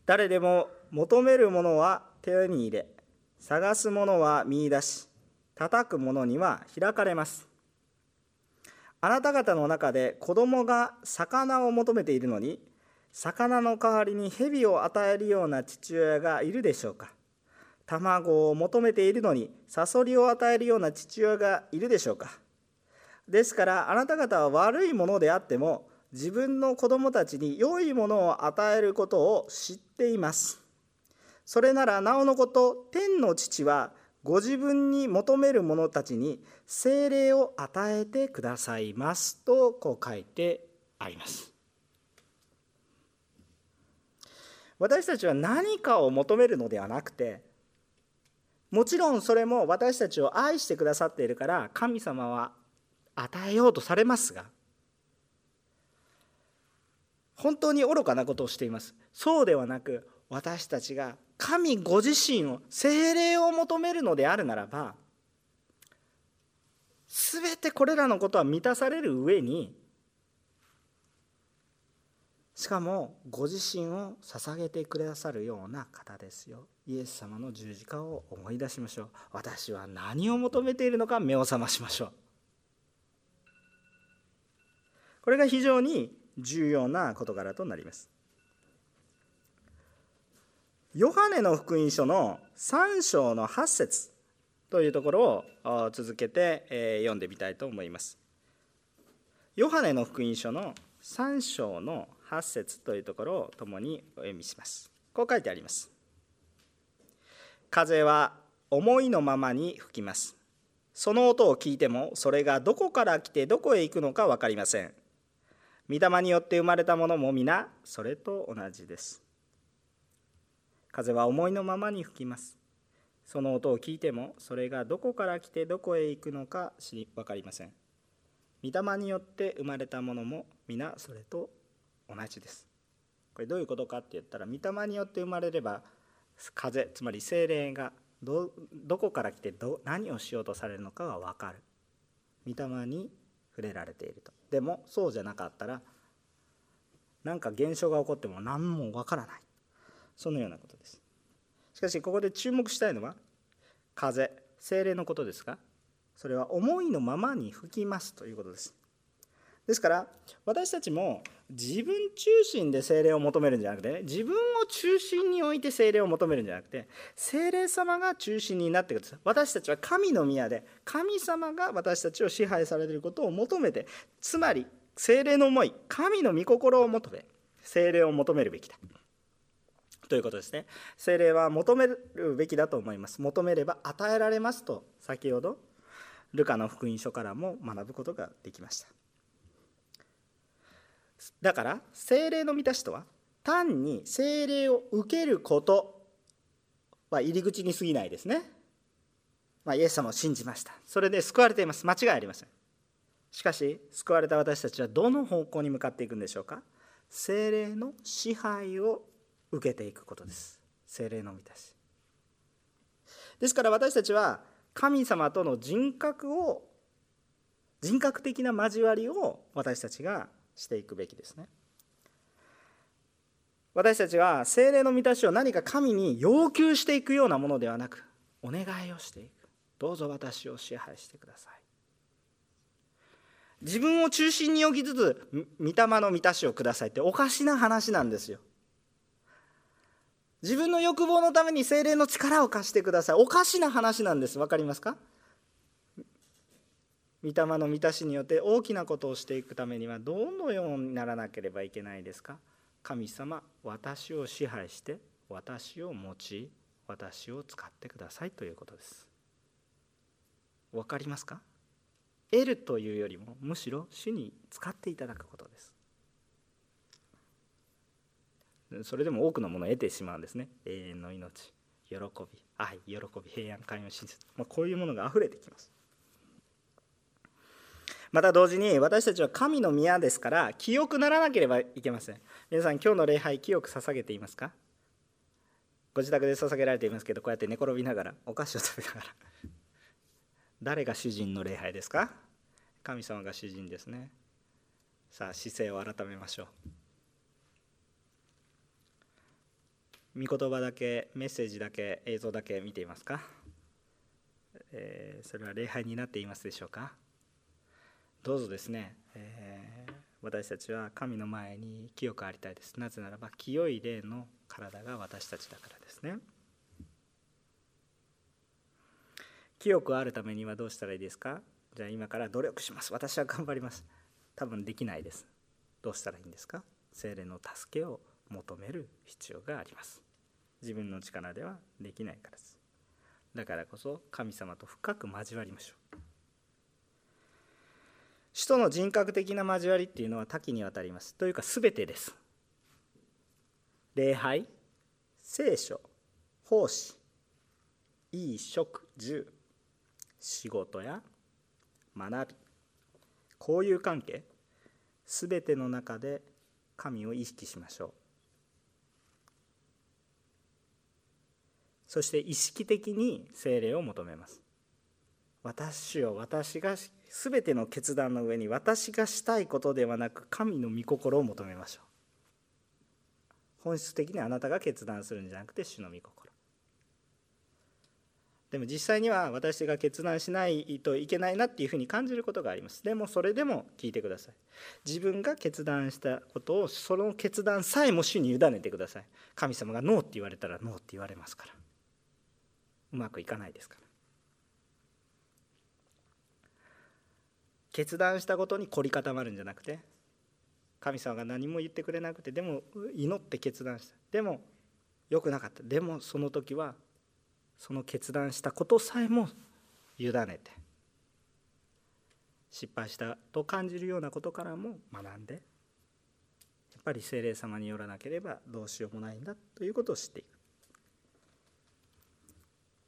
誰でも求めるものは手に入れ探すものは見いだし叩くものには開かれます。あなた方の中で子供が魚を求めているのに魚の代わりに蛇を与えるような父親がいるでしょうか。卵を求めているのにサソリを与えるような父親がいるでしょうか。ですからあなた方は悪いものであっても自分の子供たちに良いものを与えることを知っています。それならなおのこと天の父はご自分に求める者たちに精霊を与えてくださいますとこう書いてあります。私たちは何かを求めるのではなくてもちろんそれも私たちを愛してくださっているから神様は与えようとされますが本当に愚かなことをしています。そうではなく私たちが神ご自身を精霊を求めるのであるならば全てこれらのことは満たされる上にしかもご自身を捧げてくださるような方ですよ。イエス様の十字架を思い出しましょう。私は何を求めているのか目を覚ましましょう。これが非常に重要な事柄となります。ヨハネの福音書の3章の8節というところを続けて読んでみたいと思います。ヨハネの福音書の3章の8節というところを共にお読みします。こう書いてあります。風は思いのままに吹きます。その音を聞いてもそれがどこから来てどこへ行くのか分かりません。御霊によって生まれたものも皆それと同じです。風は思いのままに吹きます。その音を聞いてもそれがどこから来てどこへ行くのか分かりません。御霊によって生まれたものも皆それと同じです。これどういうことかって言ったら御霊によって生まれれば風つまり精霊がどどこから来てど何をしようとされるのかが分かる。御霊に触れられていると。でもそうじゃなかったら何か現象が起こっても何も分からない。そのようなことです。しかしここで注目したいのは風精霊のことですがそれは思いのままに吹きますということです。ですから私たちも自分中心で精霊を求めるんじゃなくて、自分を中心に置いて精霊を求めるんじゃなくて精霊様が中心になってください。私たちは神の宮で神様が私たちを支配されていることを求めてつまり精霊の思い神の御心を求め精霊を求めるべきだ。ということですね。精霊は求めるべきだと思います。求めれば与えられますと先ほどルカの福音書からも学ぶことができました。だから精霊の満たしとは単に精霊を受けることは入り口に過ぎないですね。まあ、イエス様を信じました。それで救われています。間違いありません。しかし、救われた私たちはどの方向に向かっていくんでしょうか精霊の支配を受けていくことです。精霊の満たし。ですから私たちは神様との人格を人格的な交わりを私たちがしていくべきですね。私たちは精霊の満たしを何か神に要求していくようなものではなくお願いをしていく。どうぞ私を支配してください。自分を中心に置きつつ御霊の満たしをくださいっておかしな話なんですよ。自分の欲望のために精霊の力を貸してください。おかしな話なんです。分かりますか？御霊の満たしによって大きなことをしていくためにはどのようにならなければいけないですか神様私を支配して私を用い私を使ってくださいということです分かりますか得るというよりもむしろ主に使っていただくことですそれでも多くのものを得てしまうんですね永遠の命喜び愛喜び平安寛容真実、まあ、こういうものがあふれてきますまた同時に私たちは神の宮ですから清くならなければいけません。皆さん今日の礼拝清く捧げていますか？ご自宅で捧げられていますけどこうやって寝転びながらお菓子を食べながら。誰が主人の礼拝ですか？神様が主人ですね。さあ姿勢を改めましょう。御言葉だけメッセージだけ映像だけ見ていますか、えー、それは礼拝になっていますでしょうか？どうぞですね、えー、私たちは神の前に清くありたいです。なぜならば清い霊の体が私たちだからですね。清くあるためにはどうしたらいいですか？じゃあ今から努力します。私は頑張ります。多分できないです。どうしたらいいんですか？精霊の助けを求める必要があります。自分の力ではできないからです。だからこそ神様と深く交わりましょう。使徒の人格的な交わりっていうのは多岐にわたります。というか全てです。礼拝聖書奉仕いい食住仕事や学び交友関係全ての中で神を意識しましょう。そして意識的に精霊を求めます。私を私が全ての決断の上に私がしたいことではなく神の御心を求めましょう。本質的にあなたが決断するんじゃなくて主の御心。でも実際には私が決断しないといけないなっていうふうに感じることがあります。でもそれでも聞いてください。自分が決断したことをその決断さえも主に委ねてください。神様がノーって言われたらノーって言われますから。うまくいかないですから。決断したことに凝り固まるんじゃなくて神様が何も言ってくれなくてでも祈って決断した。でも良くなかった。でもその時はその決断したことさえも委ねて失敗したと感じるようなことからも学んでやっぱり精霊様によらなければどうしようもないんだということを知っていく。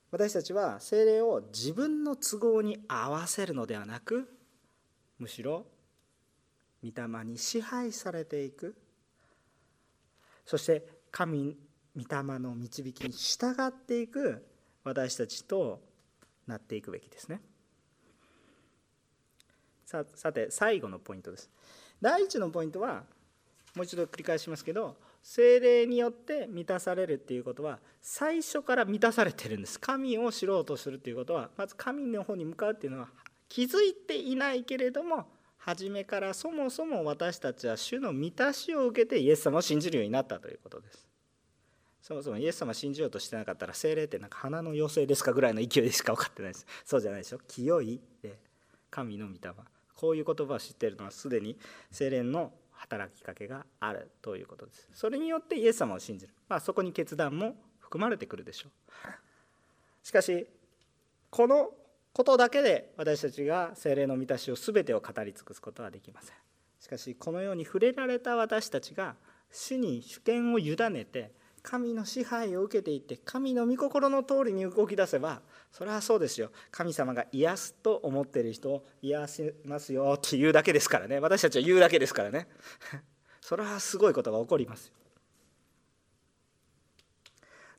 私たちは精霊を自分の都合に合わせるのではなくむしろ御霊に支配されていく。そして神御霊の導きに従っていく私たちとなっていくべきですね。ささて最後のポイントです。第一のポイントはもう一度繰り返しますけど精霊によって満たされるっていうことは最初から満たされてるんです。神を知ろうとするっていうことはまず神の方に向かうっていうのは気づいていないけれども初めからそもそも私たちは主の満たしを受けてイエス様を信じるようになったということです。そもそもイエス様信じようとしてなかったら精霊ってなんか花の妖精ですか？ぐらいの勢いでしか分かってないです。そうじゃないでしょ？清いで神の御霊。こういう言葉を知っているのはすでに精霊の働きかけがあるということです。それによってイエス様を信じる、まあ、そこに決断も含まれてくるでしょう。しかしこのことだけで私たちが精霊の満たしを全てを語り尽くすことはできません。しかしこのように触れられた私たちが主に主権を委ねて神の支配を受けていって神の御心の通りに動き出せばそれはそうですよ。神様が癒すと思ってる人を癒しますよって言うだけですからね。私たちは言うだけですからね。それはすごいことが起こります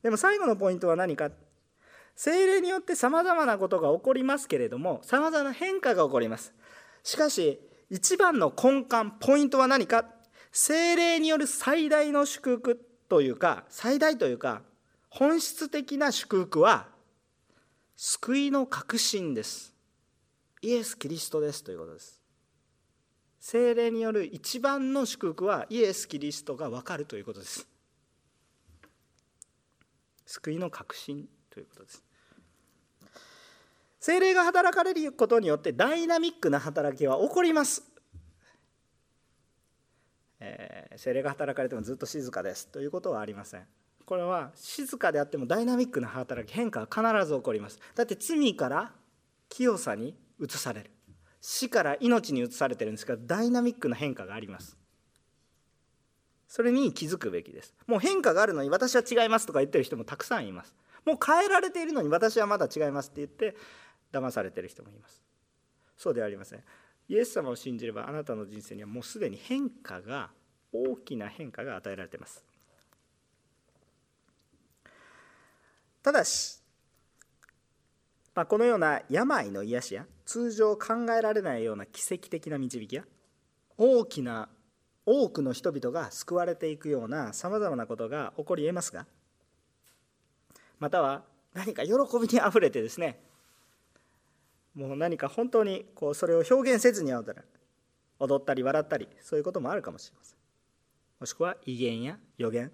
でも最後のポイントは何か。精霊によってさまざまなことが起こりますけれどもさまざまな変化が起こります。しかし一番の根幹ポイントは何か？精霊による最大の祝福というか最大というか本質的な祝福は救いの確信です。イエス・キリストですということです。精霊による一番の祝福はイエス・キリストが分かるということです。救いの確信。ということです。精霊が働かれることによってダイナミックな働きは起こります。えー、精霊が働かれてもずっと静かです。ということはありません。これは静かであってもダイナミックな働き変化は必ず起こります。だって罪から清さに移される。死から命に移されてるんですからダイナミックな変化があります。それに気づくべきです。もう変化があるのに私は違いますとか言ってる人もたくさんいます。もう変えられているのに私はまだ違いますって言って騙されてる人もいます。そうではありません。イエス様を信じればあなたの人生にはもうすでに変化が大きな変化が与えられています。ただし、まあ、このような病の癒しや通常考えられないような奇跡的な導きや大きな多くの人々が救われていくようなさまざまなことが起こりえますがまたは何か喜びにあふれてですねもう何か本当にこうそれを表現せずに踊る踊ったり笑ったりそういうこともあるかもしれません。もしくは威厳や予言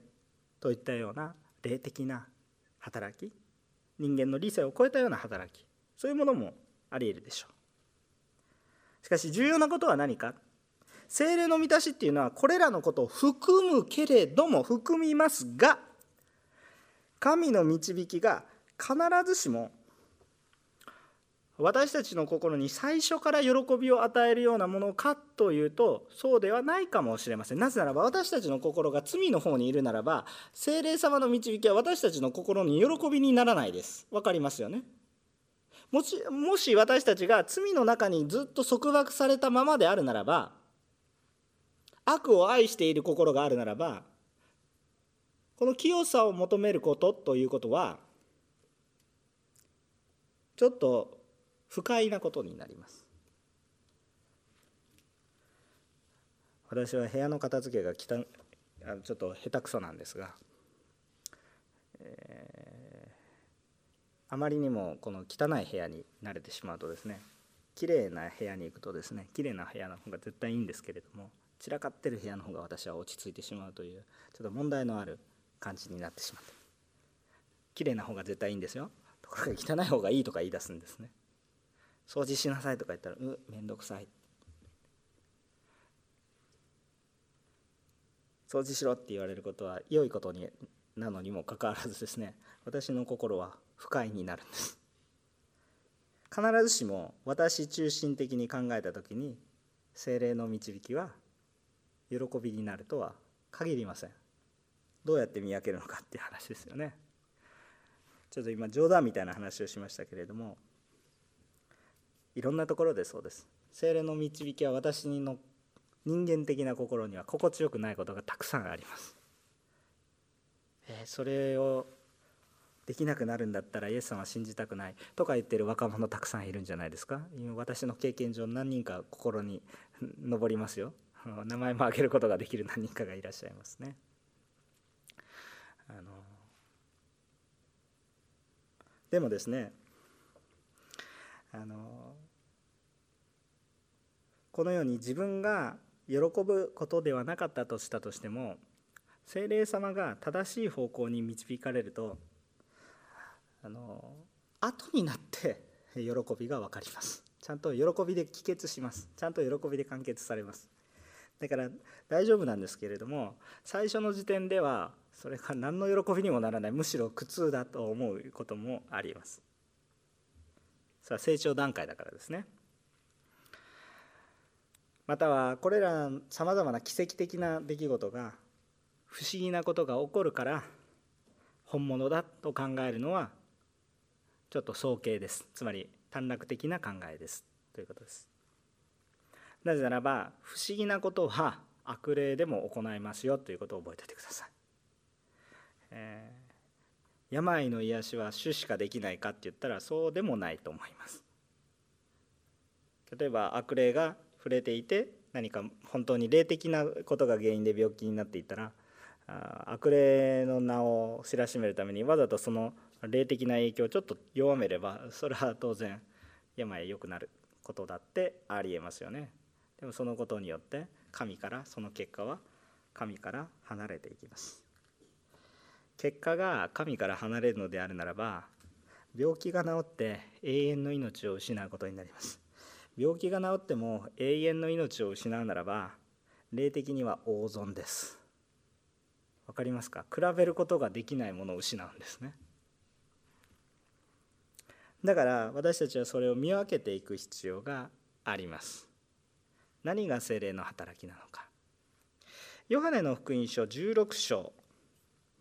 といったような霊的な働き人間の理性を超えたような働きそういうものもあり得るでしょう。しかし重要なことは何か精霊の満たしっていうのはこれらのことを含むけれども含みますが神の導きが必ずしも私たちの心に最初から喜びを与えるようなものかというとそうではないかもしれません。なぜならば私たちの心が罪の方にいるならば精霊様の導きは私たちの心に喜びにならないです。分かりますよね？もしもし私たちが罪の中にずっと束縛されたままであるならば悪を愛している心があるならばこの清さを求めることということはちょっと不快なことになります。私は部屋の片付けがきたちょっと下手くそなんですが、えー、あまりにもこの汚い部屋に慣れてしまうとですね綺麗な部屋に行くとですね綺麗な部屋の方が絶対いいんですけれども散らかってる部屋の方が私は落ち着いてしまうというちょっと問題のある感じになってしまって綺麗な方が絶対いいんですよ。ところが汚い方がいいとか言い出すんですね。掃除しなさいとか言ったらうめんどくさい。掃除しろって言われることは良いことになのにもかかわらずですね。私の心は不快になるんです。必ずしも私中心的に考えた時に精霊の導きは喜びになるとは限りません。どうやって見分けるのかっていう話ですよね。ちょっと今冗談みたいな話をしましたけれどもいろんなところでそうです。精霊の導きは私の人間的な心には心地よくないことがたくさんあります、え、それをできなくなるんだったらイエス様は信じたくない。とか言ってる若者たくさんいるんじゃないですか。今私の経験上何人か心に上りますよ。名前も挙げることができる何人かがいらっしゃいますね。あのでもですねあのこのように自分が喜ぶことではなかったとしたとしても精霊様が正しい方向に導かれるとあの後になって 喜びが分かります。ちゃんと喜びで帰結します。ちゃんと喜びで完結されます。だから大丈夫なんですけれども最初の時点ではそれが何の喜びにもならないむしろ苦痛だと思うこともあります。それは成長段階だからですね。またはこれらさまざまな奇跡的な出来事が不思議なことが起こるから本物だと考えるのはちょっと早計です。つまり短絡的な考えです。ということです。なぜならば不思議なことは悪霊でも行いますよ。ということを覚えておいてください、えー、病の癒しは主しかできないかって言ったらそうでもないと思います。例えば悪霊が触れていて何か本当に霊的なことが原因で病気になっていたら悪霊の名を知らしめるためにわざとその霊的な影響をちょっと弱めればそれは当然病良くなることだってありえますよね。でもそのことによって神からその結果は神から離れていきます。結果が神から離れるのであるならば病気が治って永遠の命を失うことになります。病気が治っても永遠の命を失うならば霊的には大損です。わかりますか？比べることができないものを失うんですね。だから私たちはそれを見分けていく必要があります。何が精霊の働きなのか。ヨハネの福音書16章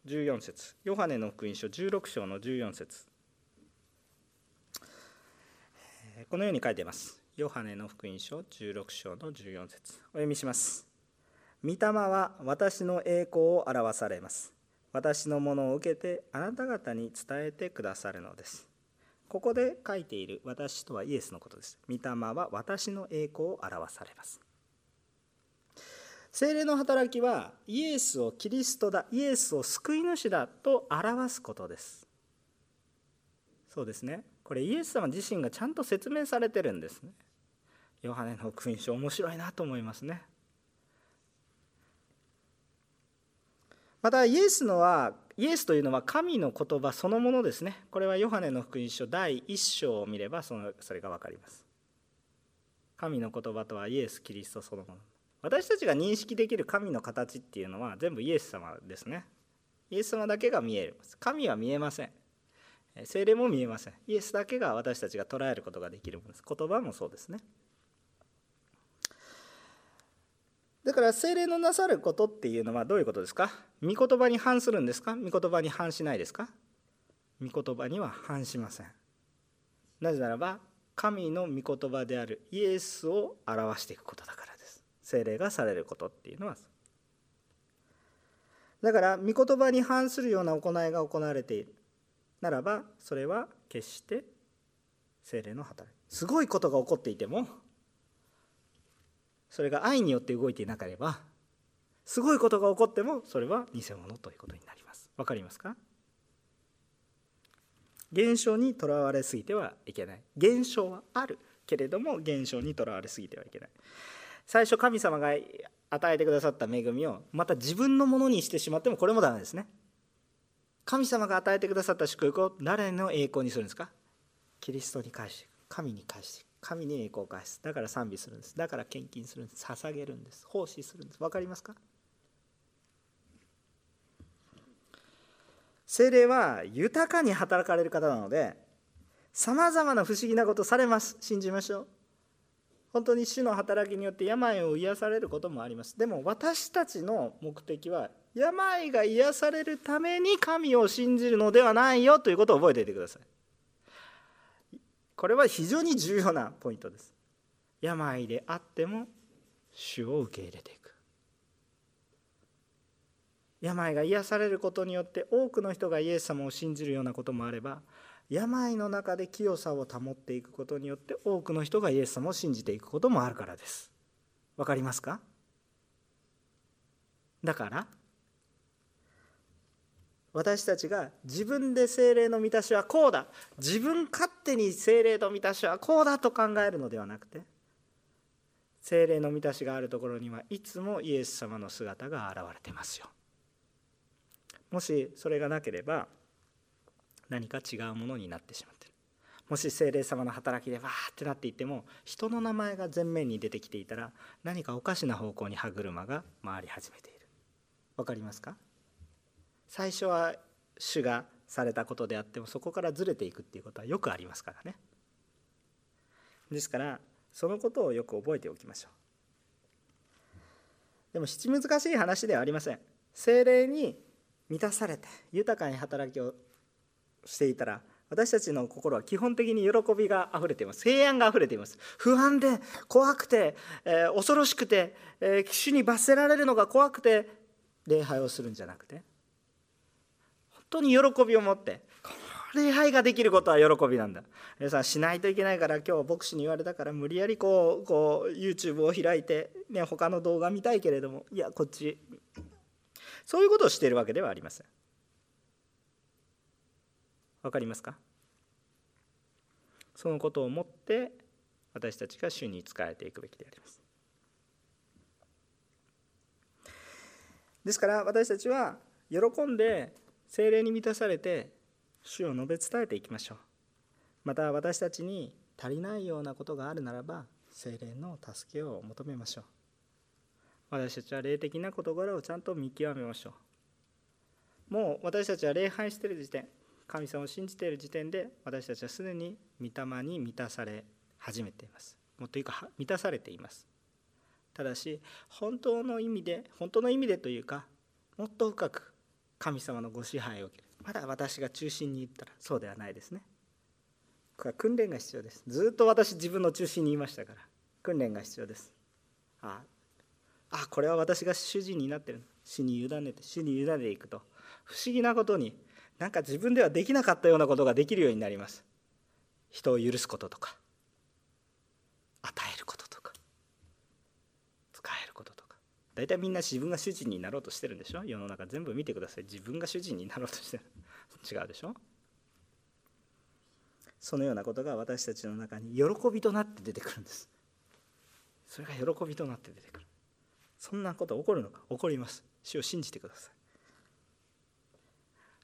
14節ヨハネの福音書16章の14節このように書いていますヨハネの福音書16章の14節お読みします。御霊は私の栄光を表されます。私のものを受けてあなた方に伝えてくださるのです。ここで書いている私とはイエスのことです。御霊は私の栄光を表されます。精霊の働きはイエスをキリストだ、イエスを救い主だと表すことです。そうですね。これイエス様自身がちゃんと説明されてるんですね。ヨハネの福音書面白いなと思いますねまたイエスのはイエスというのは神の言葉そのものですねこれはヨハネの福音書第1章を見ればそのそれが分かります神の言葉とはイエス・キリストそのもの私たちが認識できる神の形っていうのは全部イエス様ですね。イエス様だけが見える神は見えません。精霊も見えません。イエスだけが私たちが捉えることができるものです。言葉もそうですね。だから精霊のなさることっていうのはどういうことですか？御言葉に反するんですか？御言葉に反しないですか？御言葉には反しません。なぜならば神の御言葉であるイエスを表していくことだから。精霊がされることっていうのは。だから御言葉に反するような行いが行われている。ならばそれは決して精霊の働き。すごいことが起こっていてもそれが愛によって動いていなければすごいことが起こってもそれは偽物ということになります。わかりますか？現象にとらわれすぎてはいけない。現象はあるけれども現象にとらわれすぎてはいけない。最初神様が与えてくださった恵みをまた自分のものにしてしまってもこれもダメですね。神様が与えてくださった祝福を誰の栄光にするんですか？キリストに返していく。神に返していく。神に栄光を返す。だから賛美するんです。だから献金するんです。捧げるんです。奉仕するんです。分かりますか？精霊は豊かに働かれる方なのでさまざまな不思議なことされます。信じましょう。本当に主の働きによって病を癒されることもあります。でも私たちの目的は病が癒されるために神を信じるのではないよということを覚えていてください。これは非常に重要なポイントです。病であっても主を受け入れていく。病が癒されることによって多くの人がイエス様を信じるようなこともあれば病の中で清さを保っていくことによって多くの人がイエス様を信じていくこともあるからです。わかりますか？だから私たちが自分で精霊の満たしはこうだ。自分勝手に精霊の満たしはこうだと考えるのではなくて精霊の満たしがあるところにはいつもイエス様の姿が現れてますよ。もしそれがなければ何か違うものになってしまってる。もし精霊様の働きでわーってなっていっても人の名前が前面に出てきていたら何かおかしな方向に歯車が回り始めている。わかりますか？最初は主がされたことであってもそこからずれていくっていうことはよくありますからね。ですからそのことをよく覚えておきましょう。でも七難しい話ではありません。精霊に満たされて豊かに働きをしていたら私たちの心は基本的に喜びがあふれています。平安があふれています。不安で怖くて、えー、恐ろしくて、えー、主に罰せられるのが怖くて礼拝をするんじゃなくて本当に喜びを持って礼拝ができることは喜びなんだ。皆さんしないといけないから今日牧師に言われたから無理やりこうこう YouTube を開いて、ね、他の動画見たいけれどもいやこっち。そういうことをしているわけではありません。わかりますか？そのことをもって私たちが主に仕えていくべきであります。ですから私たちは喜んで精霊に満たされて主を述べ伝えていきましょう。また私たちに足りないようなことがあるならば精霊の助けを求めましょう。私たちは霊的な事柄をちゃんと見極めましょう。もう私たちは礼拝してる時点神様を信じている時点で私たちはすでに御霊に満たされ始めています。もっというか満たされています。ただし本当の意味で本当の意味でというかもっと深く神様のご支配を受ける。まだ私が中心にいったらそうではないですね。これは訓練が必要です。ずっと私自分の中心にいましたから訓練が必要です。ああこれは私が主人になってる。主に委ねて主に委ねていくと不思議なことになんか自分ではできなかったようなことができるようになります。人を許すこととか与えることとか使えることとか。大体みんな自分が主人になろうとしてるんでしょ？世の中全部見てください。自分が主人になろうとしてる。違うでしょ？そのようなことが私たちの中に喜びとなって出てくるんです。それが喜びとなって出てくる。そんなこと起こるのか？起こります。主を信じてください。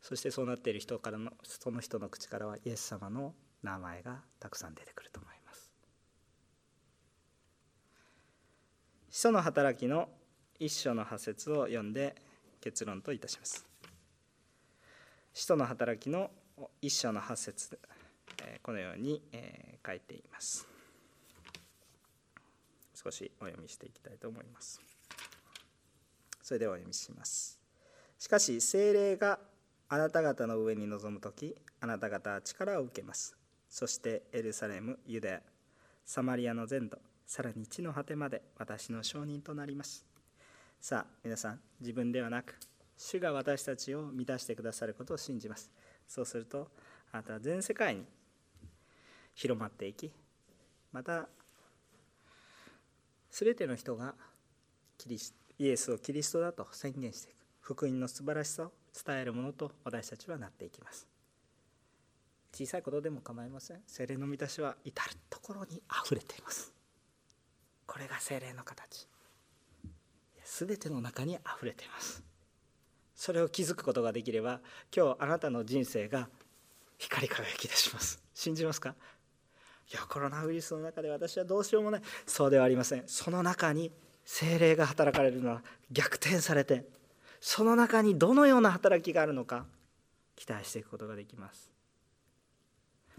そしてそうなっている人からのその人の口からはイエス様の名前がたくさん出てくると思います。使徒の働きの一章の八節を読んで結論といたします。使徒の働きの一章の八節このように書いています。少しお読みしていきたいと思います。それではお読みします。しかし精霊があなた方の上に臨む時あなた方は力を受けます。そしてエルサレムユダヤサマリアの全土さらに地の果てまで私の証人となります。さあ皆さん自分ではなく主が私たちを満たしてくださることを信じます。そうするとあなたは全世界に広まっていきまた全ての人がキリスイエスをキリストだと宣言していく。福音の素晴らしさを伝えるものと私たちはなっていきます。小さいことでも構いません。精霊の満たしは至る所にあふれています。これが精霊の形。全ての中にあふれています。それを気づくことができれば今日あなたの人生が光り輝き出します。信じますか？いやコロナウイルスの中で私はどうしようもない。そうではありません。その中に精霊が働かれるのは逆転されてその中にどのような働きがあるのか期待していくことができます。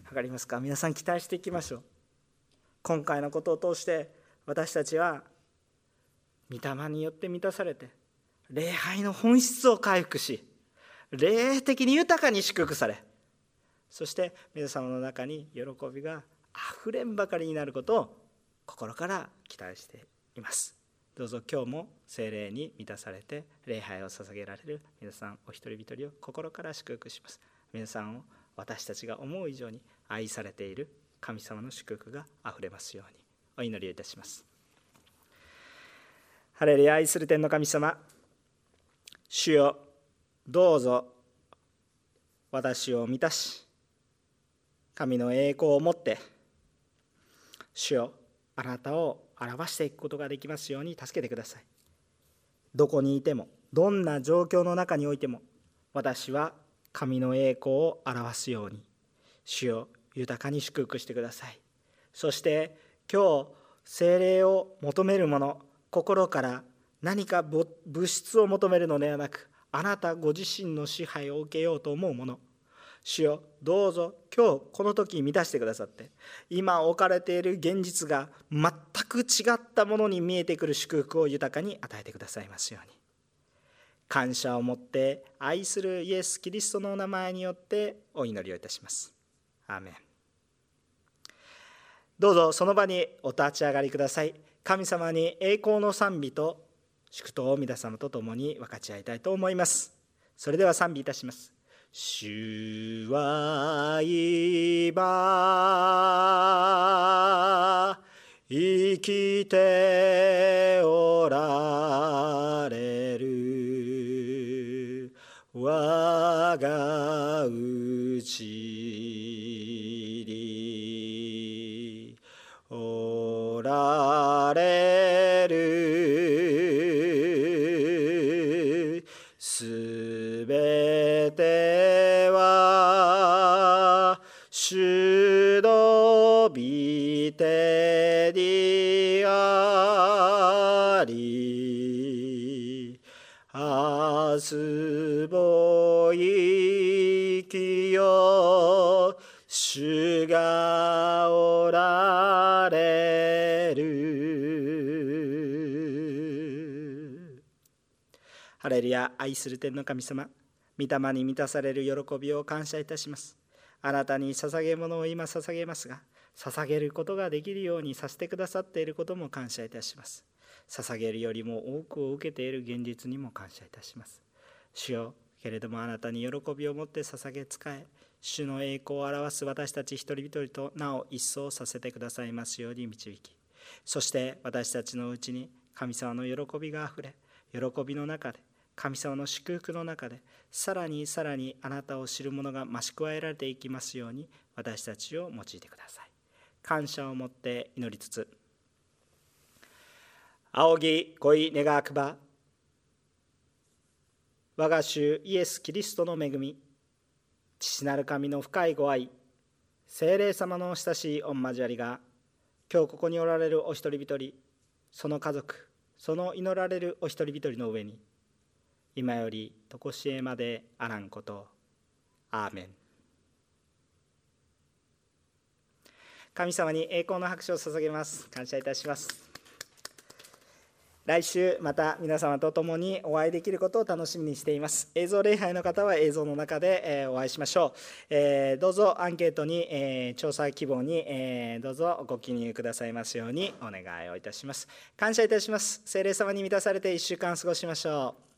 わかりますか？皆さん期待していきましょう。今回のことを通して私たちは御霊によって満たされて礼拝の本質を回復し霊的に豊かに祝福されそして皆様の中に喜びがあふれんばかりになることを心から期待しています。どうぞ今日も精霊に満たされて礼拝を捧げられる皆さんお一人一人を心から祝福します。皆さんを私たちが思う以上に愛されている神様の祝福があふれますように。お祈りをいたします。ハレルヤ愛する天の神様主よどうぞ私を満たし神の栄光をもって主よあなたを表していくことができますように助けてください。どこにいてもどんな状況の中においても私は神の栄光を表すように主を豊かに祝福してください。そして今日精霊を求める者心から何か物質を求めるのではなくあなたご自身の支配を受けようと思う者主よどうぞ。今日この時満たしてくださって。今置かれている現実が全く違ったものに見えてくる祝福を豊かに与えてくださいますように。感謝を持って愛するイエス・キリストのお名前によってお祈りをいたします。アーメン。どうぞその場にお立ち上がりください。神様に栄光の賛美と祝祷を皆様と共に分かち合いたいと思います。それでは賛美いたします。主は今生きておられる。我がうちにおられる。愛する天の神様御霊に満たされる喜びを感謝いたします。あなたに捧げ物を今捧げますが捧げることができるようにさせてくださっていることも感謝いたします。捧げるよりも多くを受けている現実にも感謝いたします。主よけれどもあなたに喜びを持って捧げ仕え主の栄光を表す私たち一人一人となお一層させてくださいますように導きそして私たちのうちに神様の喜びがあふれ喜びの中で神様の祝福の中でさらにさらにあなたを知る者が増し加えられていきますように私たちを用いてください。感謝を持って祈りつつ仰ぎ恋願わくば我が主イエス・キリストの恵み父なる神の深いご愛精霊様の親しい御交わりが今日ここにおられるお一人一人その家族その祈られるお一人一人の上に今より常しえまであらんこと。アーメン。神様に栄光の拍手を捧げます。感謝いたします。来週また皆様と共にお会いできることを楽しみにしています。映像礼拝の方は映像の中でお会いしましょう、えどうぞアンケートに、え調査希望に、えどうぞご記入くださいますようにお願いをいたします。感謝いたします。聖霊様に満たされて1週間過ごしましょう。